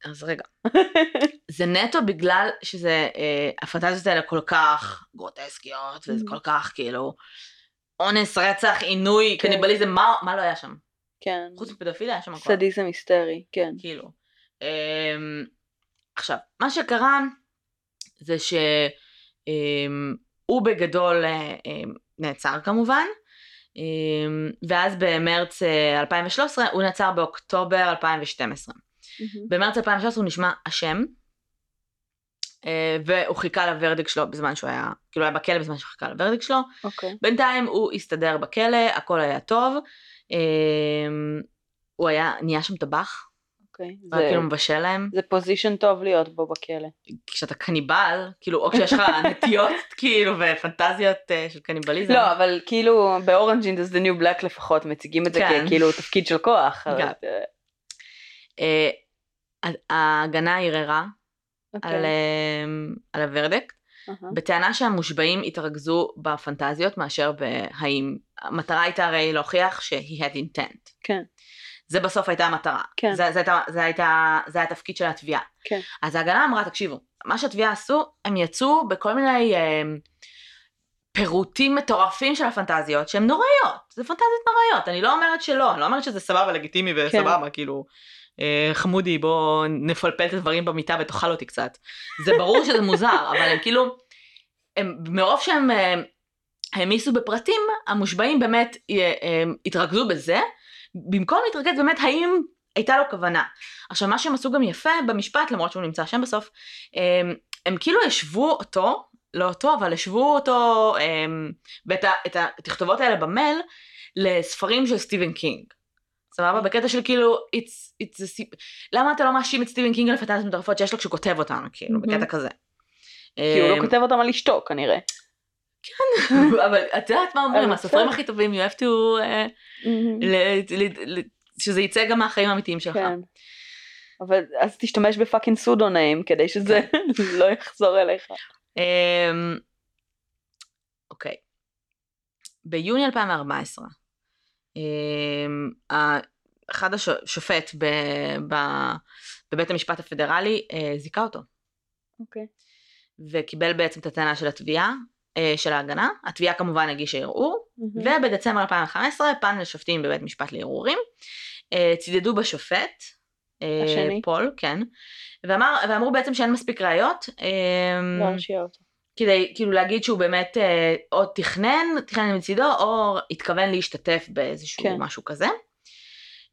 אז רגע. זה נטו בגלל שזה, אה, הפנטזיות האלה כל כך גרוטסקיות, וזה mm-hmm. כל כך כאילו, אונס, רצח, עינוי, כן. קניבליזם, מה, מה לא היה שם? כן. חוץ מפדופיליה היה שם הכל. סדיזם היסטרי, כן. כאילו. אה, עכשיו, מה שקרה זה שהוא אה, בגדול אה, אה, נעצר כמובן, אה, ואז במרץ 2013 אה, הוא נעצר באוקטובר 2012. Mm-hmm. במרץ 2016 הוא נשמע אשם, אה, והוא חיכה לוורדיק שלו בזמן שהוא היה, כאילו היה בכלא בזמן שהוא חיכה לוורדיק שלו. Okay. אוקיי. בינתיים הוא הסתדר בכלא, הכל היה טוב. אה, הוא היה, נהיה שם טבח. אוקיי. זה כאילו מבשל להם. זה פוזיישן טוב להיות בו בכלא. כשאתה קניבל, כאילו, או כשיש לך נטיות, כאילו, ופנטזיות uh, של קניבליזם. לא, אבל כאילו, the new black לפחות מציגים את זה כן. ככאילו תפקיד של כוח. אבל... ההגנה ערערה okay. על, אוקיי. אמ, על הוורדקט, uh-huh. בטענה שהמושבעים התרכזו בפנטזיות מאשר בהאם, המטרה הייתה הרי להוכיח ש-he had intent. כן. זה בסוף הייתה המטרה. כן. זה, זה, הייתה, זה, הייתה, זה היה התפקיד של התביעה. כן. אז ההגנה אמרה, תקשיבו, מה שהתביעה עשו, הם יצאו בכל מיני אה, פירוטים מטורפים של הפנטזיות, שהן נוראיות. זה פנטזיות נוראיות, אני לא אומרת שלא, אני לא אומרת שזה סבבה, לגיטימי וסבבה, כן. כאילו... אה, חמודי בוא נפלפל את הדברים במיטה ותאכל אותי קצת. זה ברור שזה מוזר, אבל הם כאילו, הם, מרוב שהם אה, העמיסו בפרטים, המושבעים באמת אה, התרכזו בזה, במקום להתרכז באמת האם הייתה לו כוונה. עכשיו מה שהם עשו גם יפה במשפט, למרות שהוא נמצא שם בסוף, הם, הם כאילו השוו אותו, לא אותו, אבל השוו אותו ואת התכתובות האלה במייל לספרים של סטיבן קינג. סבבה? בקטע של כאילו, it's, it's a... למה אתה לא מאשים את סטיבן קינג על פנטזיות מטורפות שיש לו כשהוא כותב אותם, כאילו, בקטע כזה. כי הוא לא אמ, כותב אותם על אשתו כנראה. כן, אבל את יודעת מה אומרים, הסופרים הכי טובים, you have to, אה, שזה יצא גם מהחיים האמיתיים שלך. כן. אבל אז תשתמש בפאקינג סודו ניים כדי שזה לא יחזור אליך. אמ, אוקיי. ביוני 2014, אמ, אחד השופט בבית המשפט הפדרלי אה, זיכה אותו, אוקיי. וקיבל בעצם את הטענה של התביעה, אה, של ההגנה. התביעה כמובן הגישה ערעור, ובדצמבר 2015 פאנל שופטים בבית משפט לערעורים אה, צידדו בשופט, השני? פול, כן, ואמר, ואמרו בעצם שאין מספיק ראיות. אה, להרשיע אותו. כדי כאילו להגיד שהוא באמת אה, או תכנן, תכנן מצידו, או התכוון להשתתף באיזשהו כן. משהו כזה.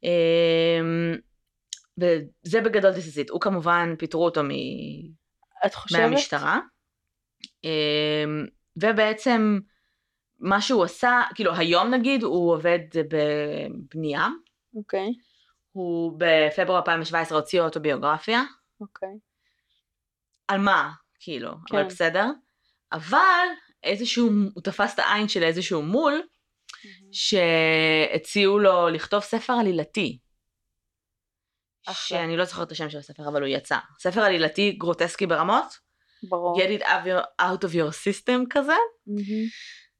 אה, וזה בגדול תסיסית. הוא כמובן פיטרו אותו מ... את חושבת? מהמשטרה. אה, ובעצם מה שהוא עשה, כאילו היום נגיד הוא עובד בבנייה, אוקיי, הוא בפברואר 2017 הוציא אוטוביוגרפיה, אוקיי. על מה, כאילו, כן. אבל בסדר. אבל איזשהו, הוא תפס את העין של איזשהו מול, שהציעו לו לכתוב ספר עלילתי. אחלה. שאני לא זוכרת את השם של הספר, אבל הוא יצא. ספר עלילתי גרוטסקי ברמות, ברור. get it out of- out of your system כזה. אני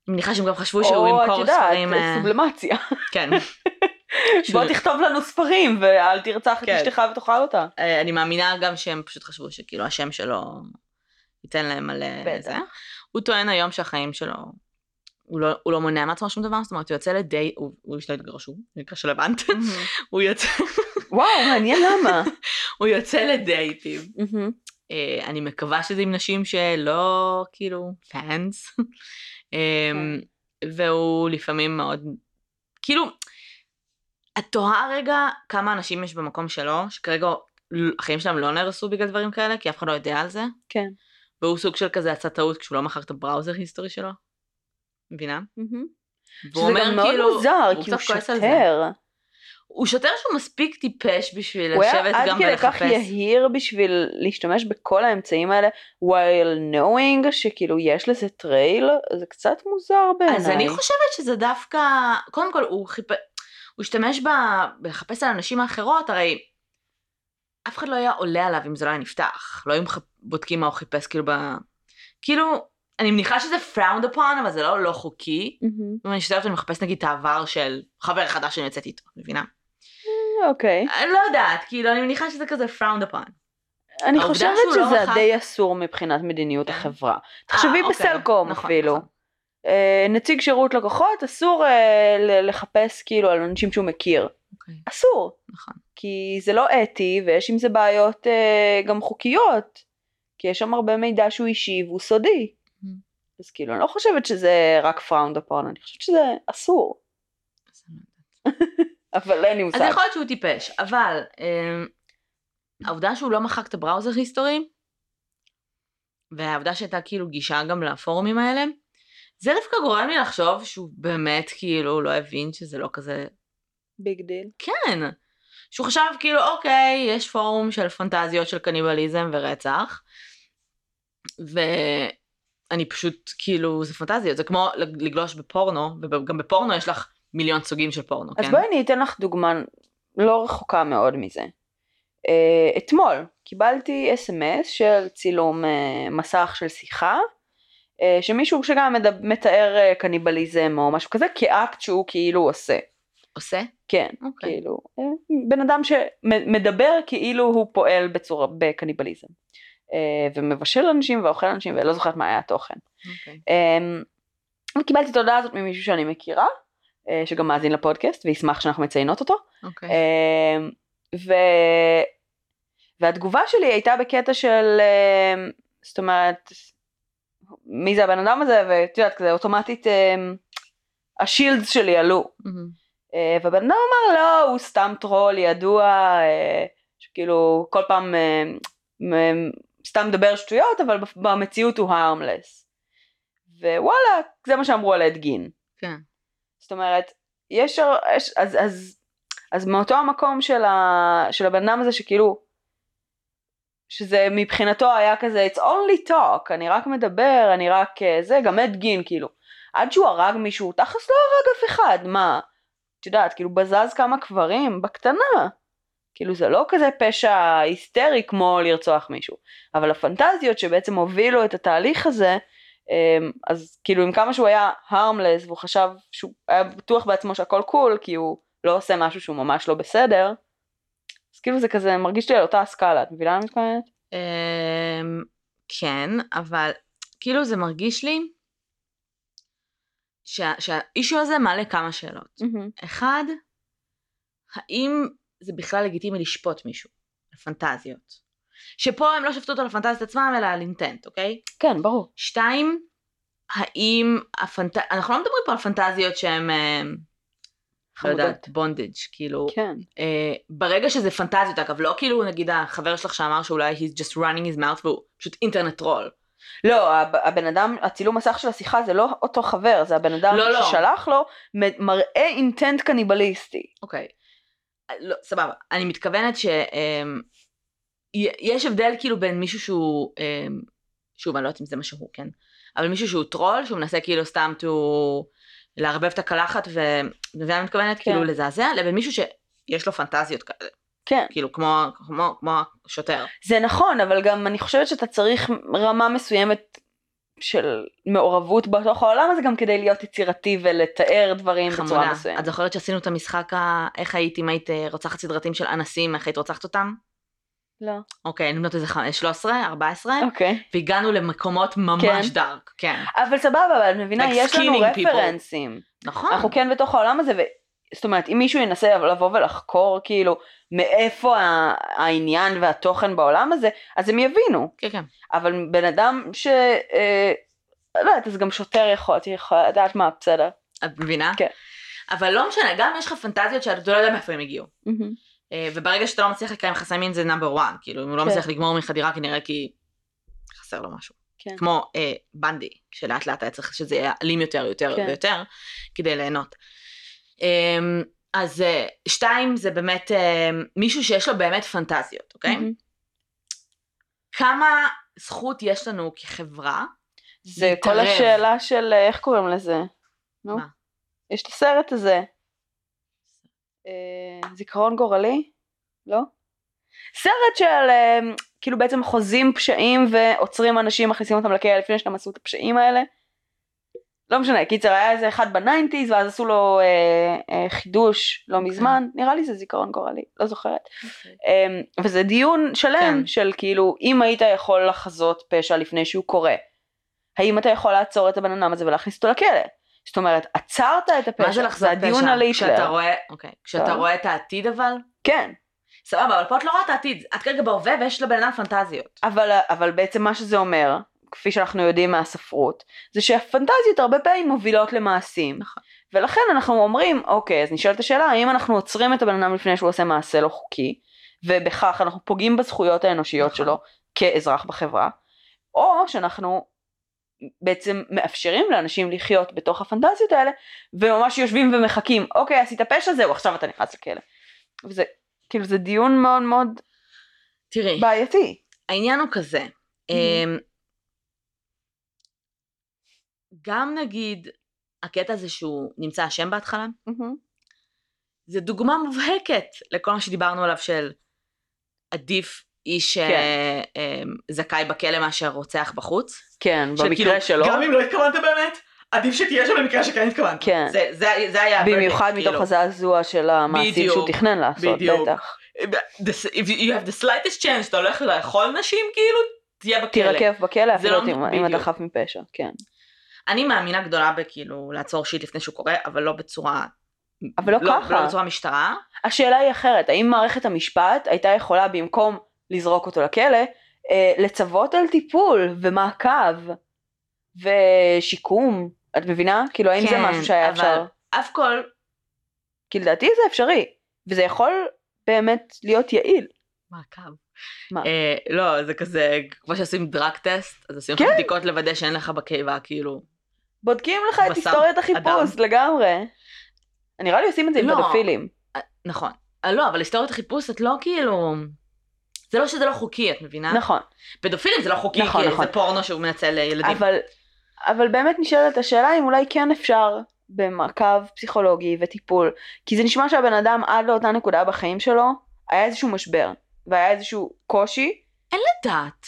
מניחה שהם גם חשבו שהוא או את ימכור יודעת, ספרים... אה, סובלמציה. כן. בוא תכתוב לנו ספרים ואל תרצח את כן. אשתך ותאכל אותה. אה, אני מאמינה גם שהם פשוט חשבו שכאילו השם שלו ייתן להם מלא. זה. הוא טוען היום שהחיים שלו, הוא לא, הוא לא מונע מעצמו שום דבר, זאת אומרת הוא יוצא לדייט, הוא, הוא יש לו התגרשו, במקרה של הבנת, הוא יוצא, וואו, מעניין למה. הוא יוצא לדייטים. מהמם. אה, אני מקווה שזה עם נשים שלא כאילו פאנס, אמ, והוא לפעמים מאוד, כאילו, את תוהה רגע כמה אנשים יש במקום שלו, שכרגע החיים שלהם לא נהרסו בגלל דברים כאלה, כי אף אחד לא יודע על זה. כן. והוא סוג של כזה עשה טעות כשהוא לא מכר את הבראוזר היסטורי שלו. מבינה? והוא שזה גם מאוד כאילו- מוזר, כי הוא. שוטר. הוא שוטר שהוא מספיק טיפש בשביל הוא היה לשבת עד גם כדי כך ולחפש. יהיר בשביל להשתמש בכל האמצעים האלה, while knowing שכאילו יש לזה trail, זה קצת מוזר בעיניי. אז אני חושבת שזה דווקא, קודם כל הוא חיפ... הוא השתמש ב... בלחפש על הנשים האחרות, הרי אף אחד לא היה עולה עליו אם זה לא היה נפתח. לא היו מח... בודקים מה הוא חיפש, כאילו ב... כאילו, אני מניחה שזה frowned upon, אבל זה לא לא חוקי. אם אני שוטרת אני מחפש נגיד את העבר של חבר חדש שאני יוצאת איתו, מבינה? אוקיי. אני לא יודעת, כאילו, אני מניחה שזה כזה frowned upon. אני חושבת לא שזה מחק- די אסור מבחינת מדיניות כן. החברה. תחשבי אה, אוקיי, בסלקום נכון, אפילו. נכון. אה, נציג שירות לקוחות אסור אה, לחפש כאילו על אנשים שהוא מכיר. אוקיי, אסור. נכון. כי זה לא אתי ויש עם זה בעיות אה, גם חוקיות. כי יש שם הרבה מידע שהוא אישי והוא סודי. Mhm. אז כאילו אני לא חושבת שזה רק frowned upon, אני חושבת שזה אסור. לא. אבל אין לי מושג. אז יכול להיות שהוא טיפש, אבל אה, העובדה שהוא לא מחק את ה browser history, והעובדה שהייתה כאילו גישה גם לפורומים האלה, זה דווקא גורם לי לחשוב שהוא באמת כאילו לא הבין שזה לא כזה, big deal. כן, שהוא חשב כאילו אוקיי, יש פורום של פנטזיות של קניבליזם ורצח, ואני פשוט כאילו, זה פנטזיות, זה כמו לגלוש בפורנו, וגם בפורנו יש לך מיליון סוגים של פורנו, אז כן? בואי אני אתן לך דוגמה לא רחוקה מאוד מזה. Uh, אתמול קיבלתי אס.אם.אס של צילום uh, מסך של שיחה, uh, שמישהו שגם מדבר, מתאר uh, קניבליזם או משהו כזה כאקט שהוא כאילו עושה. עושה? כן, אוקיי. כאילו, uh, בן אדם שמדבר כאילו הוא פועל בצורה, בקניבליזם. Uh, ומבשל אנשים ואוכל אנשים ולא זוכרת מה היה התוכן. אוקיי. Um, קיבלתי את ההודעה הזאת ממישהו שאני מכירה, uh, שגם מאזין לפודקאסט וישמח שאנחנו מציינות אותו. אוקיי. אמ, ו... והתגובה שלי הייתה בקטע של, אמ, זאת אומרת, מי זה הבן אדם הזה, ואת יודעת, כזה אוטומטית אמ, השילדס שלי עלו. אה, והבן אדם אמר, לא, הוא סתם טרול ידוע, אה, שכאילו כל פעם אה, סתם מדבר שטויות, אבל במציאות הוא harmless. ווואלה, זה מה שאמרו על אד גין. כן. זאת אומרת, יש, יש אז, אז, אז מאותו המקום של, ה, של הבן אדם הזה שכאילו, שזה מבחינתו היה כזה, it's only talk, אני רק מדבר, אני רק אה, זה, גם אד גין, כאילו, עד שהוא הרג מישהו, תכלס לא הרג אף אחד, מה, את יודעת, כאילו בזז כמה קברים, בקטנה, כאילו זה לא כזה פשע היסטרי כמו לרצוח מישהו, אבל הפנטזיות שבעצם הובילו את התהליך הזה, אמ, אז כאילו עם כמה שהוא היה הרמלס והוא חשב שהוא היה בטוח בעצמו שהכל קול כי הוא לא עושה משהו שהוא ממש לא בסדר, אז כאילו זה כזה מרגיש לי על אותה הסקאלה, את מבינה מה אני מתכוונת? אמ, כן, אבל כאילו זה מרגיש לי שה, שהאישו הזה מעלה כמה שאלות. אחד, האם זה בכלל לגיטימי לשפוט מישהו פנטזיות? שפה הם לא שפטו אותו על הפנטזיות עצמם אלא על אינטנט, אוקיי? כן, ברור. שתיים, האם הפנט... אנחנו לא מדברים פה על פנטזיות שהן... אה, לא יודעת, בונדג', כאילו, כן. אה, ברגע שזה פנטזיות, אגב, לא כאילו נגיד החבר שלך שאמר שאולי he's just running his mouth והוא פשוט אינטרנט רול. לא, הבן אדם, הצילום מסך של השיחה זה לא אותו חבר, זה הבן אדם לא, לא. ששלח לו, מראה אינטנט קניבליסטי. אוקיי. לא, סבבה. אני מתכוונת ש... אמ, הבדל כאילו בין מישהו שהוא, אמ, שוב, אני לא יודעת אם זה מה שהוא, כן? אבל מישהו שהוא טרול, שהוא מנסה כאילו סתם to... לערבב את הקלחת, וזה אני מתכוונת כן. כאילו לזעזע, לבין מישהו שיש לו פנטזיות כאלה. כן. כאילו כמו, כמו, כמו שוטר. זה נכון, אבל גם אני חושבת שאתה צריך רמה מסוימת של מעורבות בתוך העולם הזה גם כדי להיות יצירתי ולתאר דברים חמודה. בצורה מסוימת. את זוכרת שעשינו את המשחק ה... איך היית אם היית אה, רוצחת סדרתים של אנסים, איך היית רוצחת אותם? לא. אוקיי, אני אומרת איזה 13, 14, אוקיי. והגענו למקומות ממש כן. דארק, כן. אבל סבבה, אבל את מבינה, like יש לנו רפרנסים. נכון. אנחנו כן בתוך העולם הזה. זאת אומרת, אם מישהו ינסה לבוא ולחקור כאילו מאיפה העניין והתוכן בעולם הזה, אז הם יבינו. כן, כן. אבל בן אדם ש... אה, לא יודעת, אז גם שוטר יכול, יכול לדעת מה, בסדר. את מבינה? כן. אבל לא משנה, גם יש לך פנטזיות שאתה לא יודע מאיפה הם הגיעו. Mm-hmm. וברגע שאתה לא מצליח לקיים חסמים זה נאמבר וואן, כאילו אם הוא לא כן. מצליח לגמור מחדירה כנראה כי חסר לו משהו. כן. כמו אה, בנדי, שלאט לאט היה צריך שזה יהיה אלים יותר, יותר כן. ויותר, כדי ליהנות. אמ, אז אה, שתיים זה באמת אה, מישהו שיש לו באמת פנטזיות, אוקיי? Mm-hmm. כמה זכות יש לנו כחברה זה להתערב. כל השאלה של אה, איך קוראים לזה? נו? מה? יש את הסרט הזה. זיכרון גורלי? לא? סרט של כאילו בעצם חוזים פשעים ועוצרים אנשים מכניסים אותם לכלא לפני שהם עשו את הפשעים האלה. לא משנה, קיצר היה איזה אחד ב nineties ואז עשו לו אה, אה, חידוש לא okay. אוקיי. מזמן, נראה לי זה זיכרון גורלי, לא זוכרת. Okay. אוקיי. אה, וזה דיון שלם כן. של כאילו אם היית יכול לחזות פשע לפני שהוא קורה, האם אתה יכול לעצור את הבן אדם הזה ולהכניס אותו לכלא? זאת אומרת, עצרת את הפשע, מה זה לחזות פשע? זה הדיון על היטלר. כשאתה רואה, אוקיי, כשאתה רואה את העתיד אבל? כן. סבבה, אבל פה את לא רואה את העתיד, את כרגע בהווה ויש לבן אדם פנטזיות. אבל, אבל בעצם מה שזה אומר, כפי שאנחנו יודעים מהספרות, זה שהפנטזיות הרבה פעמים מובילות למעשים. נכון. ולכן אנחנו אומרים, אוקיי, אז נשאלת השאלה, האם אנחנו עוצרים את הבן אדם לפני שהוא עושה מעשה לא חוקי, ובכך אנחנו פוגעים בזכויות האנושיות נכון. שלו כאזרח בחברה, או שאנחנו בעצם מאפשרים לאנשים לחיות בתוך הפנטזיות האלה, וממש יושבים ומחכים, אוקיי, עשית פשע, זהו, עכשיו אתה נכנס לכלא. וזה, כאילו, זה דיון מאוד מאוד תראי, בעייתי. העניין הוא כזה, mm-hmm. גם נגיד הקטע הזה שהוא נמצא אשם בהתחלה, mm-hmm. זה דוגמה מובהקת לכל מה שדיברנו עליו של עדיף איש כן. אה, אה, זכאי בכלא מאשר רוצח בחוץ. כן, במקרה שלו. גם אם לא התכוונת באמת, עדיף שתהיה שם במקרה שכן התכוונת. כן. זה, זה, זה היה... במיוחד מתוך כאילו. הזעזוע של המעשים שהוא תכנן לעשות, בדיוק. בטח. If you have the slightest chance, אתה הולך לאכול נשים, כאילו, תהיה בכלא. תירקב בכלא, אפילו לא, אם אתה חף מפשע, כן. אני מאמינה גדולה בכאילו לעצור שיט לפני שהוא קורה, אבל לא בצורה... אבל לא, לא ככה. לא בצורה משטרה. השאלה היא אחרת, האם מערכת המשפט הייתה יכולה במקום לזרוק אותו לכלא, אה, לצוות על טיפול ומעקב ושיקום, את מבינה? כאילו האם כן, זה משהו שהיה אבל אפשר? אף כל... כי לדעתי זה אפשרי, וזה יכול באמת להיות יעיל. מעקב. מה? אה, לא, זה כזה, כמו שעושים דראק טסט, אז עושים כן. לך בדיקות לוודא שאין לך בקיבה, כאילו. בודקים לך את היסטוריית החיפוש, אדם. לגמרי. נראה לי עושים את זה לא, עם פדופילים. אה, נכון. אה, לא, אבל היסטוריית החיפוש את לא כאילו... זה לא שזה לא חוקי, את מבינה? נכון. פדופילים זה לא חוקי, נכון, כי נכון. זה פורנו שהוא מנצל ילדים. אבל, אבל באמת נשאלת השאלה אם אולי כן אפשר במעקב פסיכולוגי וטיפול, כי זה נשמע שהבן אדם עד לאותה נקודה בחיים שלו היה איזשהו משבר, והיה איזשהו קושי. אין לדעת.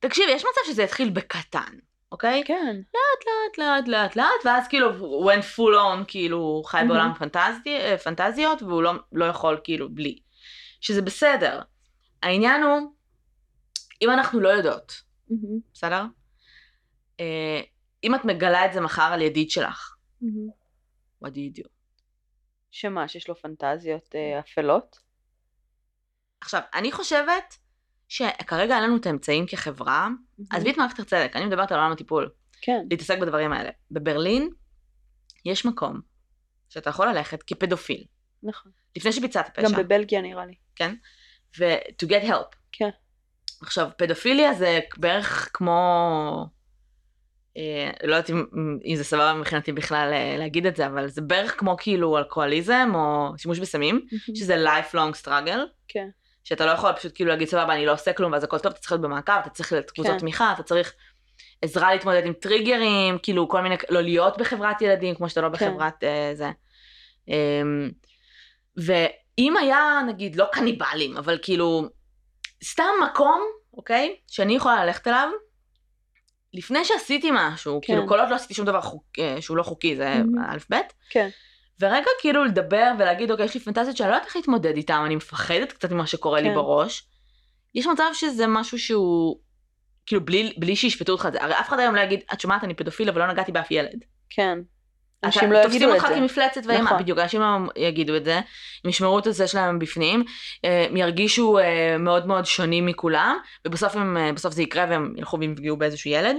תקשיב, יש מצב שזה התחיל בקטן, אוקיי? כן. לאט לאט לאט לאט לאט, ואז כאילו הוא went full on, כאילו הוא חי מהמם. בעולם פנטזי, אה, פנטזיות, והוא לא, לא יכול כאילו בלי. שזה בסדר. העניין הוא, אם אנחנו לא יודעות, בסדר? אה, אם את מגלה את זה מחר על ידיד שלך, what do you do? שמה, שיש לו פנטזיות אה, אפלות? עכשיו, אני חושבת שכרגע אין לנו את האמצעים כחברה, עזבי את מערכת הצדק, אני מדברת על עולם הטיפול, כן. להתעסק בדברים האלה. בברלין יש מקום שאתה יכול ללכת כפדופיל, נכון. לפני שביצעת פשע, גם בבלגיה נראה לי. ו- to get help. כן. עכשיו, פדופיליה זה בערך כמו... אה, לא יודעת אם, אם זה סבבה מבחינתי בכלל אה, להגיד את זה, אבל זה בערך כמו כאילו אלכוהוליזם או שימוש בסמים, שזה lifelong struggle. כן. שאתה לא יכול פשוט כאילו להגיד סבבה אני לא עושה כלום ואז הכל טוב, אתה צריך להיות במעקב, אתה צריך להיות קבוצות כן. תמיכה, אתה צריך עזרה להתמודד עם טריגרים, כאילו כל מיני, לא להיות בחברת ילדים כמו שאתה לא כן. בחברת אה, זה. אמ, ואם היה נגיד לא קניבלים, אבל כאילו סתם מקום, אוקיי, שאני יכולה ללכת אליו, לפני שעשיתי משהו, כן. כאילו כל עוד לא עשיתי שום דבר חוק, אה, שהוא לא חוקי, זה מהמם. א' ב', כן. ורגע כאילו לדבר ולהגיד אוקיי יש לי פנטזיות שאני לא יודעת איך להתמודד איתם אני מפחדת קצת ממה שקורה לי כן. בראש. יש מצב שזה משהו שהוא כאילו בלי בלי שישפטו אותך על זה הרי אף אחד היום לא יגיד את שומעת אני פדופיל אבל לא נגעתי באף ילד. כן. אנשים לא תופסים יגידו את אותך זה. כמפלצת ואימה נכון. בדיוק אנשים לא יגידו את זה הם ישמרו את זה שלהם בפנים הם ירגישו אה, מאוד מאוד שונים מכולם ובסוף הם אה, בסוף זה יקרה והם ילכו והם יפגעו באיזשהו ילד.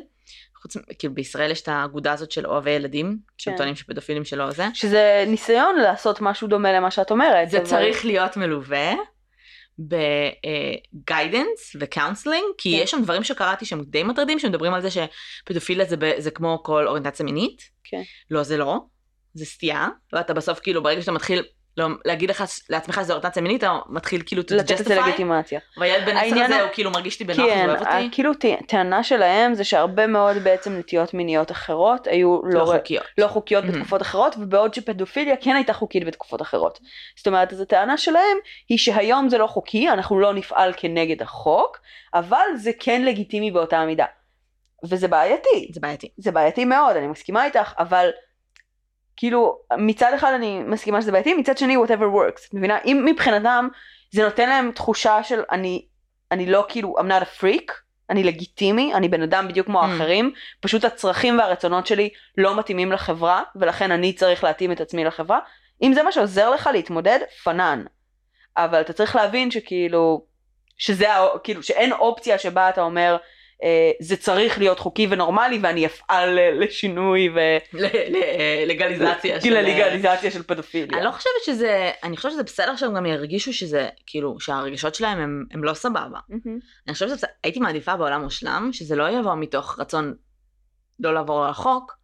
חוץ כאילו בישראל יש את האגודה הזאת של אוהבי ילדים כן. טוענים שפדופילים שלא זה. שזה ניסיון לעשות משהו דומה למה שאת אומרת. זה אבל- צריך להיות מלווה ב guidance ו counseling, כי כן. יש שם דברים שקראתי שהם די מטרידים, שמדברים על זה שפדופיליה זה, זה כמו כל אוריינטציה מינית. כן. לא, זה לא, זה סטייה, ואתה בסוף כאילו ברגע שאתה מתחיל לא, להגיד לך, לעצמך שזה אוריינטציה מינית, אתה מתחיל כאילו to לתת לזה justify, לגיטימציה. והילד בן עשר הזה הוא- כאילו מרגיש אותי בנוח, כן, הוא אוהב אותי, כאילו טענה שלהם זה שהרבה מאוד בעצם נטיות מיניות אחרות היו לא לא, חוקיות. לא חוקיות מהמם. בתקופות אחרות, ובעוד שפדופיליה כן הייתה חוקית בתקופות אחרות. זאת אומרת, אז הטענה שלהם היא שהיום זה לא חוקי, אנחנו לא נפעל כנגד החוק, אבל זה כן לגיטימי באותה מידה. וזה בעייתי, זה בעייתי. זה בעייתי מאוד, אני מסכימה איתך, אבל כאילו מצד אחד אני מסכימה שזה בעייתי, מצד שני whatever works, מבינה? אם מבחינתם זה נותן להם תחושה של אני, אני לא כאילו I'm not a freak, אני לגיטימי, אני בן אדם בדיוק כמו Mm. האחרים, פשוט הצרכים והרצונות שלי לא מתאימים לחברה, ולכן אני צריך להתאים את עצמי לחברה. אם זה מה שעוזר לך להתמודד, פנן. אבל אתה צריך להבין שכאילו, שזה, כאילו, שאין אופציה שבה אתה אומר, זה צריך להיות חוקי ונורמלי ואני אפעל אה, לשינוי ל- ל- לגליזציה. של- וללגליזציה של פדופיליה. אני לא חושבת שזה, אני חושבת שזה בסדר שהם גם ירגישו שזה, כאילו, שהרגשות שלהם הם, הם לא סבבה. אני חושבת שהייתי מעדיפה בעולם מושלם, שזה לא יבוא מתוך רצון לא לעבור על החוק,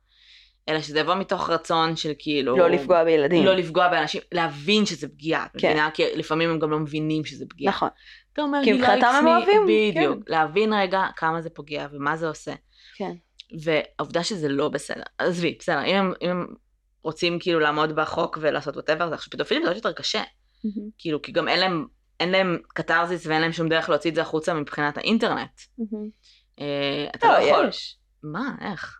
אלא שזה יבוא מתוך רצון של כאילו... לא לפגוע בילדים. לא לפגוע באנשים, להבין שזה פגיעה, כן. מבינה? כי לפעמים הם גם לא מבינים שזה פגיעה. נכון. אתה אומר, כי "he מבחינתם הם me", אוהבים, בדיוק. להבין רגע כמה זה פוגע ומה זה עושה. כן. והעובדה שזה לא בסדר. עזבי, בסדר, אם הם, אם הם רוצים כאילו לעמוד בחוק ולעשות whatever, זה עכשיו פדופילים זה עוד יותר קשה. מהמם. כאילו, כי גם אין להם, אין להם קתרזיס ואין להם שום דרך להוציא את זה החוצה מבחינת האינטרנט. מהמם. אה, אתה לא לא, יכול. יש. מה, איך?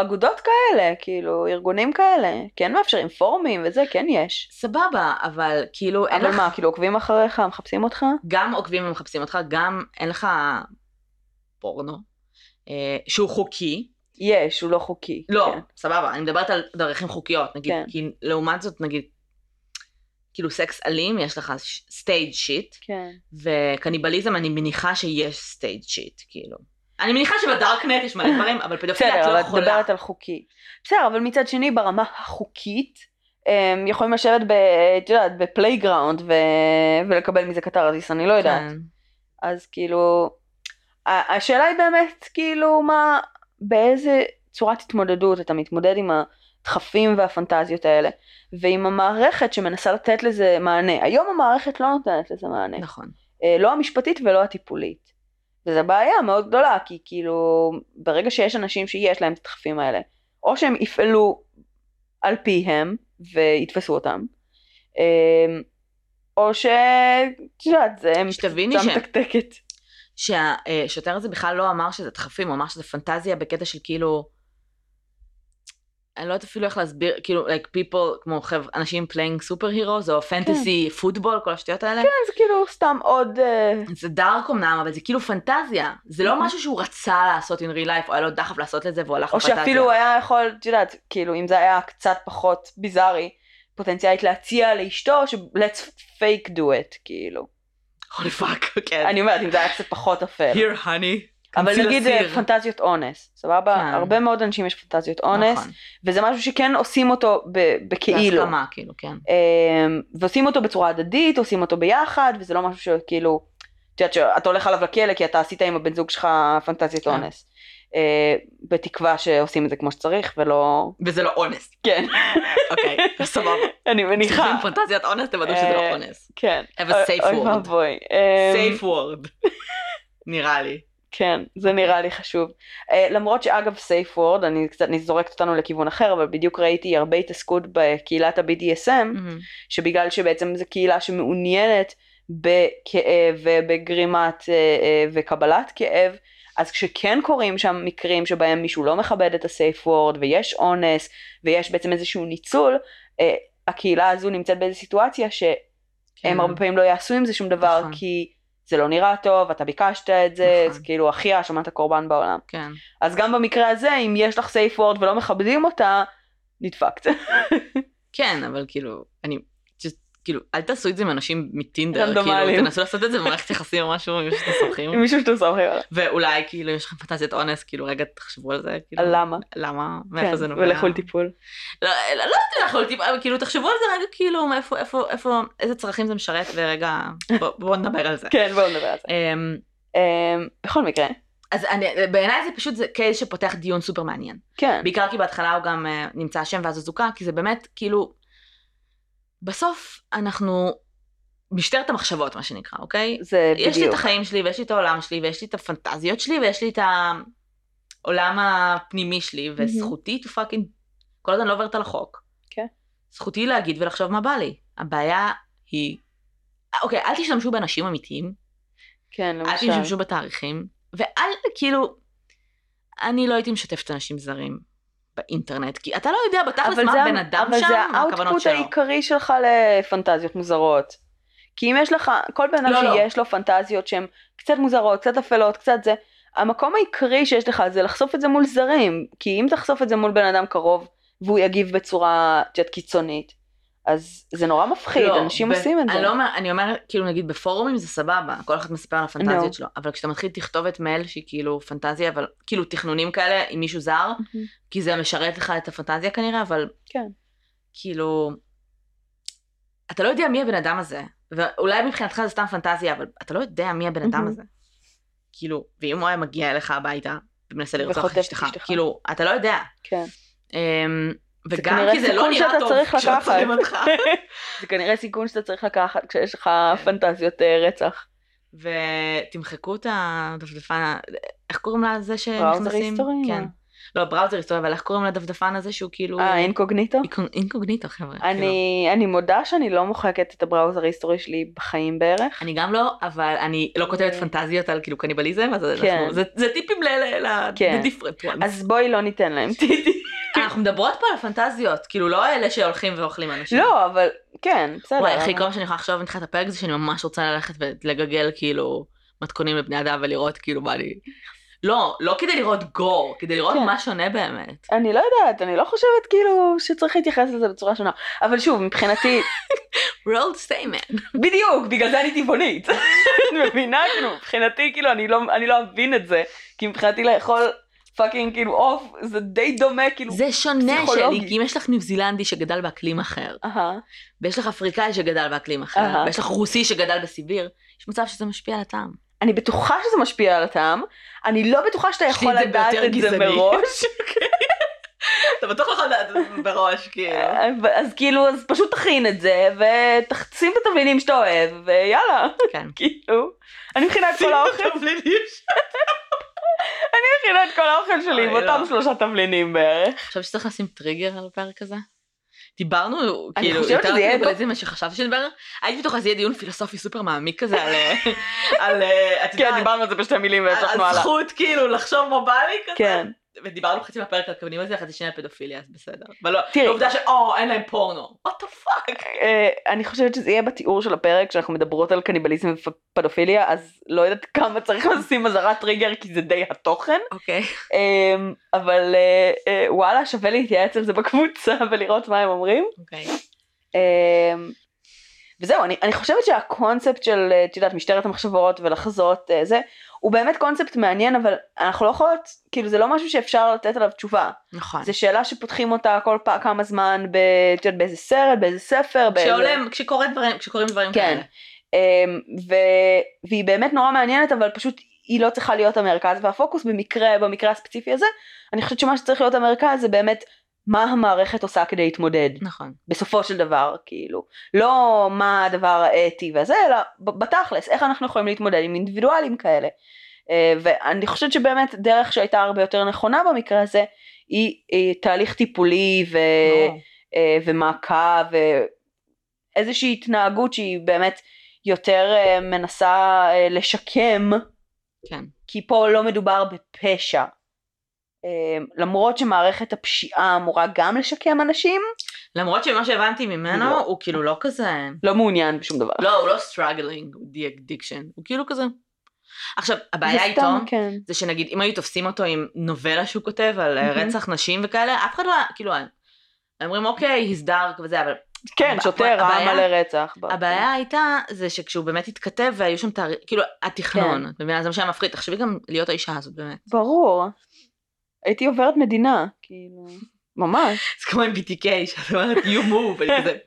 אגודות כאלה, כאילו, ארגונים כאלה, כן מאפשרים פורומים וזה, כן יש. סבבה, אבל כאילו אין אבל לך, מה, כאילו עוקבים אחריך, מחפשים אותך? גם עוקבים ומחפשים אותך, גם אין לך פורנו, אה, שהוא חוקי. יש, הוא לא חוקי. לא, כן. סבבה, אני מדברת על דרכים חוקיות, נגיד, כן. כי לעומת זאת, נגיד, כאילו סקס אלים, יש לך staged shit, כן. וקניבליזם אני מניחה שיש staged shit, כאילו. אני מניחה שבדארקנט יש מלא דברים, אבל פדופיליה את בסדר, לא אבל את יכולה. מדברת על חוקי. בסדר, אבל מצד שני, ברמה החוקית, הם יכולים לשבת ב... את יודעת, ב playground ו... ולקבל מזה קתרזיס, אני לא יודעת. כן. אז כאילו, השאלה היא באמת, כאילו, מה, באיזה צורת התמודדות אתה מתמודד עם הדחפים והפנטזיות האלה, ועם המערכת שמנסה לתת לזה מענה. היום המערכת לא נותנת לזה מענה. נכון. אה, לא המשפטית ולא הטיפולית. וזו בעיה מאוד גדולה, כי כאילו, ברגע שיש אנשים שיש להם את הדחפים האלה, או שהם יפעלו על פיהם ויתפסו אותם, אה, או ש... את יודעת, זה שתביני ש- מתקתקת. שהשוטר הזה בכלל לא אמר שזה דחפים, הוא אמר שזה פנטזיה בקטע של כאילו... אני לא יודעת אפילו איך להסביר, כאילו, like people, כמו חבר'ה, אנשים playing super heroes, או פנטסי פוטבול, כל השטויות האלה. כן, זה כאילו סתם עוד... אה, זה דארק אמנם, אבל זה כאילו פנטזיה. זה לא משהו שהוא רצה לעשות in real life, או היה לו דחף לעשות את זה, והוא הלך או לפנטזיה. שאפילו הוא היה יכול, את יודעת, כאילו אם זה היה קצת פחות ביזארי, פוטנציאלית להציע לאשתו ש- let's fake do it, כאילו. holy fuck, כן. אני אומרת, אם זה היה קצת פחות אפל. Here honey. אבל נגיד אה, לסיר. פנטזיות אונס, סבבה? כן. הרבה מאוד אנשים יש פנטזיות אונס, נכון. וזה משהו שכן עושים אותו בכאילו. בהסכמה, כאילו, כן. אמ, ועושים אותו בצורה הדדית, עושים אותו ביחד, וזה לא משהו שכאילו, את יודעת שאתה הולך עליו לכלא כי אתה עשית עם הבן זוג שלך פנטזיית כן. אונס. אה, בתקווה שעושים את זה כמו שצריך ולא... וזה לא אונס. כן, אוקיי, סבבה. אני מניחה. כשעושים פנטזיית אונס, תוודאו שזה לא אה, אונס. כן. have a safe word. אמ, safe word. נראה לי. כן, זה נראה לי חשוב. Uh, למרות שאגב סייף וורד, אני קצת אני זורקת אותנו לכיוון אחר, אבל בדיוק ראיתי הרבה התעסקות בקהילת ה-BDSM, מהמם. שבגלל שבעצם זו קהילה שמעוניינת בכאב ובגרימת uh, uh, וקבלת כאב, אז כשכן קורים שם מקרים שבהם מישהו לא מכבד את הסייף וורד ויש אונס ויש בעצם איזשהו ניצול, uh, הקהילה הזו נמצאת באיזו סיטואציה שהם כן. הרבה פעמים לא יעשו עם זה שום דבר נכון. כי זה לא נראה טוב, אתה ביקשת את זה, נכון. זה כאילו הכי האשמת הקורבן בעולם. כן. אז גם במקרה הזה, אם יש לך סייף וורד ולא מכבדים אותה, נדפקת. כן, אבל כאילו, אני... כאילו, אל תעשו את זה עם אנשים מטינדר. כאילו, תנסו לעשות את זה במערכת יחסים או משהו, עם מישהו שאתם סומכים. עם מישהו שאתם סומכים. ואולי כאילו יש לכם פנטזיית אונס, כאילו רגע תחשבו על זה, כאילו, למה? למה, מאיפה כן, זה נובע. ולכו לטיפול. לא, לא, לא יודעת לכו לטיפול, כאילו תחשבו על זה רגע, כאילו, מאיפה, איפה, איפה, איזה צרכים זה משרת, ורגע, בוא- בואו נדבר על זה. כן, בואו נדבר על זה. אמ, אמ, בכל מקרה, אז אני, בעיניי זה פשוט זה קייס שפותח דיון סופר מעניין. כן. בעיקר כי בהתחלה הוא גם uh, נמצא אשם ואז הוא זוכה, כי זה באמת כאילו, בסוף אנחנו משטרת המחשבות מה שנקרא, אוקיי? זה יש לי את בדיוק. החיים שלי ויש לי את העולם שלי ויש לי את הפנטזיות שלי ויש לי את העולם הפנימי שלי וזכותי to fucking, כל עוד אני לא עוברת על החוק. כן. זכותי להגיד ולחשוב מה בא לי. הבעיה היא, אוקיי, אל תשתמשו באנשים אמיתיים, כן, אל למשל. תשתמשו בתאריכים, ואל כאילו, אני לא הייתי משתפת אנשים זרים באינטרנט, כי אתה לא יודע בתכלס אבל מה זה- הבן אדם אבל שם, זה מה הכוונות האוטפוט שלו. העיקרי שלך לפנטזיות מוזרות. כי אם יש לך, כל בן אדם לא, לא. שיש לו פנטזיות שהן קצת מוזרות, קצת אפלות, קצת זה, המקום העיקרי שיש לך זה לחשוף את זה מול זרים. כי אם תחשוף את זה מול בן אדם קרוב, והוא יגיב בצורה יודעת, קיצונית, אז זה נורא מפחיד, לא, אנשים ב- עושים את זה. אני לא אומר, אני אומר, כאילו נגיד בפורומים זה סבבה, כל אחד מספר על הפנטזיות נו. שלו, אבל כשאתה מתחיל תכתובת מייל שהיא כאילו פנטזיה, אבל כאילו תכנונים כאלה עם מישהו זר, מהמם. כי זה משרת לך את הפנטזיה כנראה, אבל כן. כאילו, אתה לא יודע מי הבן אדם הזה, ואולי מבחינתך זה סתם פנטזיה, אבל אתה לא יודע מי הבן אדם מהמם. הזה. כאילו, ואם הוא היה מגיע אליך הביתה ומנסה לרצוח את אשתך. כאילו, אתה לא יודע. כן. אמ, וגם כי זה לא נראה טוב כשעוצרים. אותך. זה כנראה סיכון שאתה צריך לקחת כשיש לך כן. פנטזיות אה, רצח. ותמחקו את הדפדפן, איך קוראים לזה בראוזר שנכנסים? היסטורי? כן. לא, בראוזר היסטורי, אבל איך קוראים לדפדפן הזה שהוא כאילו... אה, אינקוגניטו? אינקוג- אינקוגניטו, חבר'ה. כאילו. אני, אני מודה שאני לא מוחקת את הבראוזר ההיסטורי שלי בחיים בערך. אני גם לא, אבל אני לא כותבת אה. פנטזיות על כאילו קניבליזם, אז כן. אנחנו- זה- זה טיפים ל... כן. אז בואי לא ניתן להם טיטי. אנחנו מדברות פה על פנטזיות, כאילו לא אלה שהולכים ואוכלים אנשים. לא, אבל כן, בסדר. וואי, הכי מה שאני יכולה לחשוב מתחילת הפרק זה שאני ממש רוצה ללכת ולגגל כאילו מתכונים לבני אדם ולראות כאילו מה אני... לא, לא כדי לראות גור, כדי לראות כן. מה שונה באמת. אני לא יודעת, אני לא חושבת כאילו שצריך להתייחס לזה בצורה שונה. אבל שוב, מבחינתי, רולד סטיימן. בדיוק, בגלל זה אני טבעונית. את מבינה? כאילו, מבחינתי, כאילו, אני לא, אני לא אבין את זה. כי מבחינתי לאכול fucking כאילו עוף, זה די דומה, כאילו. זה שונה פסיכולוגית. שלי, כי אם יש לך ניו זילנדי שגדל באקלים אחר, אהה, ויש לך אפריקאי שגדל באקלים אחר, אהה. ויש לך רוסי שגדל בסיביר, יש מצב שזה משפיע על הטעם. אני בטוחה שזה משפיע על הטעם, אני לא בטוחה שאתה יכול לדעת את זה. מראש. אתה בטוח יכול לדעת את זה מראש, כאילו. אז כאילו, אז פשוט תכין את זה, ותשים את התבלינים שאתה אוהב, ויאללה, כן. כאילו. אני מכינה את כל האוכל, מכינה את כל האוכל שלי עם אוי, אותם לא. שלושה תבלינים בערך. עכשיו שצריך לשים טריגר על הפרק הזה? דיברנו, אני כאילו, חושבת יותר שזה יהיה על קניבליזם ממה שחשבתי שנדבר, הייתי בטוחה שזה יהיה דיון פילוסופי סופר מעמיק כזה על, אה, על, אה, כן, דיברנו על זה בשתי מילים על והמשכנו הלאה. זכות כאילו לחשוב מה בא לי כזה. כן. ודיברנו חצי מהפרק על קניבליזם וחצי שני על פדופיליה, אז בסדר. אבל לא, תראי. העובדה שאו, אין להם פורנו. what the fuck. אה, אני חושבת שזה יהיה בתיאור של הפרק כשאנחנו מדברות על קניבליזם ופדופיליה אז לא יודעת כמה צריך לשים אזהרת טריגר כי זה די התוכן אוקיי. אמ, אבל אה, אה, וואלה שווה להתייעץ על זה בקבוצה ולראות מה הם אומרים. אוקיי. וזהו אני, אני חושבת שהקונספט של אה, את יודעת משטרת המחשבות ולחזות אה, זה הוא באמת קונספט מעניין אבל אנחנו לא יכולות כאילו זה לא משהו שאפשר לתת עליו תשובה נכון. זה שאלה שפותחים אותה כל פעם כמה זמן ב, את יודעת, באיזה סרט באיזה ספר באיזה... כשעולם, כשקורה דברים, כשקורים דברים כן. כאלה. אמ, ו... והיא באמת נורא מעניינת אבל פשוט היא לא צריכה להיות המרכז והפוקוס במקרה במקרה הספציפי הזה אני חושבת שמה שצריך להיות המרכז זה באמת מה המערכת עושה כדי להתמודד נכון. בסופו של דבר כאילו לא מה הדבר האתי והזה אלא בתכלס איך אנחנו יכולים להתמודד עם אינדיבידואלים כאלה אה, ואני חושבת שבאמת דרך שהייתה הרבה יותר נכונה במקרה הזה היא, היא תהליך טיפולי ו... ברור. אה, ומעקב ואיזושהי התנהגות שהיא באמת יותר אה, מנסה לשקם כן. כי פה לא מדובר בפשע. אה, למרות שמערכת הפשיעה אמורה גם לשקם אנשים, למרות שמה שהבנתי ממנו לא. הוא כאילו לא כזה, לא מעוניין בשום דבר. לא, הוא לא struggling the addiction, הוא כאילו כזה. עכשיו, הבעיה איתו, כן. זה שנגיד אם היו תופסים אותו עם נובלה שהוא כותב על מהמם. רצח נשים וכאלה, אף אחד לא, היה- כאילו, אומרים אוקיי, he's dark וזה, אבל כן, הב- שוטר הבעיה- מלא רצח. הבעיה הייתה זה שכשהוא באמת התכתב והיו שם תאריך, כאילו התכנון, כן. זה מה שהיה מפחיד, תחשבי גם להיות האישה הזאת באמת. ברור. הייתי עוברת מדינה, כאילו, ממש. זה כמו עם BTK, שאת אומרת you move, אני כזה,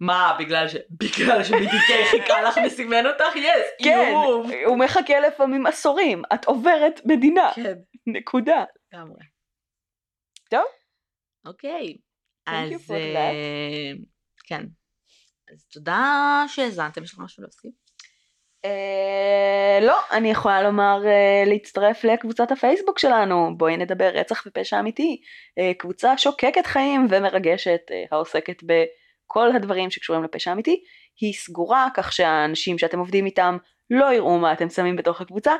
מה, בגלל ש... בגלל ש-BTK חיכה לך וסימן אותך? yes, כן, you move. הוא מחכה לפעמים עשורים, את עוברת מדינה, כן, נקודה. לגמרי. טוב. אוקיי. אז אה, כן. אז תודה שהאזנתם, יש לך משהו להוסיף? אה, לא, אני יכולה לומר אה, להצטרף לקבוצת הפייסבוק שלנו, בואי נדבר רצח ופשע אמיתי, אה, קבוצה שוקקת חיים ומרגשת העוסקת בכל הדברים שקשורים לפשע אמיתי, היא סגורה כך שהאנשים שאתם עובדים איתם לא יראו מה אתם שמים בתוך הקבוצה,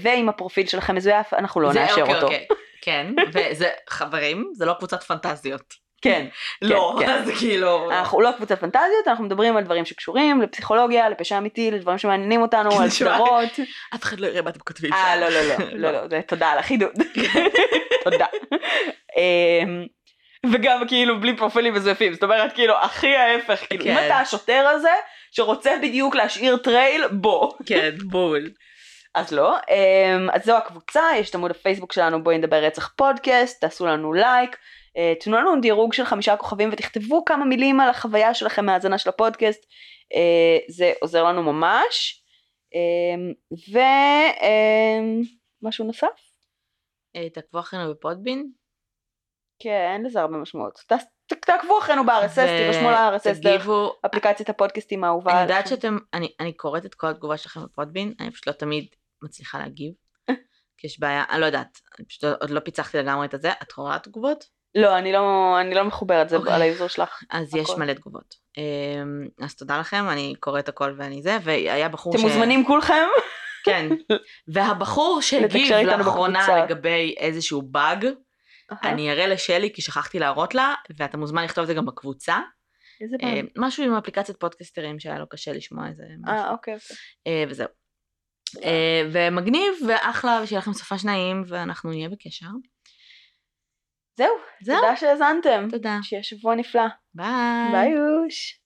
ואם הפרופיל שלכם מזויף אנחנו לא נאשר אוקיי, אותו. אוקיי. כן, וזה, חברים, זה לא קבוצת פנטזיות. כן, לא, כן. זה כאילו... אנחנו לא קבוצת פנטזיות, אנחנו מדברים על דברים שקשורים לפסיכולוגיה, לפשע אמיתי, לדברים שמעניינים אותנו, על נשמע- סדרות. אף אחד לא יראה מה אתם כותבים אה, שם. לא, לא, לא, לא, לא, זה תודה על החידוד. תודה. אמ, וגם כאילו בלי פרופילים מזויפים, זאת אומרת כאילו הכי ההפך, כאילו אם כן. אתה השוטר הזה שרוצה בדיוק להשאיר trail, בוא. כן, בול. אז לא, אמ, אז זו הקבוצה, יש את עמוד הפייסבוק שלנו בואי נדבר רצח פודקאסט, תעשו לנו לייק, אה, תנו לנו דירוג של חמישה כוכבים ותכתבו כמה מילים על החוויה שלכם מהאזנה של הפודקאסט, אה, זה עוזר לנו ממש. ומשהו נוסף? אה, תעקבו אחרינו בפודבין. כן, אין לזה הרבה משמעות. תעקבו אחרינו ב-RSS, תירשמו ל-RSS דרך אפליקציית הפודקאסטים האהובה. אני יודעת. שאתם, אני, אני קוראת את כל התגובה שלכם בפודבין, אני פשוט לא תמיד מצליחה להגיב. כי יש בעיה, אני לא יודעת, אני פשוט עוד לא פיצחתי לגמרי את הזה, את רואה תגובות? לא, אני לא, אני לא מחוברת, זה אוקיי. על ה user שלך. אז יש הכל. מלא תגובות. אמ, אז תודה לכם, אני קוראת הכל ואני זה, והיה בחור אתם מוזמנים כולכם? כן. והבחור שהגיב לאחרונה. לגבי איזשהו באג, אני אראה לשלי כי שכחתי להראות לה, ואתה מוזמן לכתוב את זה גם בקבוצה. איזה אה, פעם? משהו עם אפליקציית פודקסטרים שהיה לו קשה לשמוע איזה משהו. אה, אוקיי, אוקיי. אה, וזהו. אה, ומגניב ואחלה ושיהיה לכם סופה שניים ואנחנו נהיה בקשר. זהו, זהו. תודה שהאזנתם. תודה. שיהיה שבוע נפלא. ביי. ביי אוש.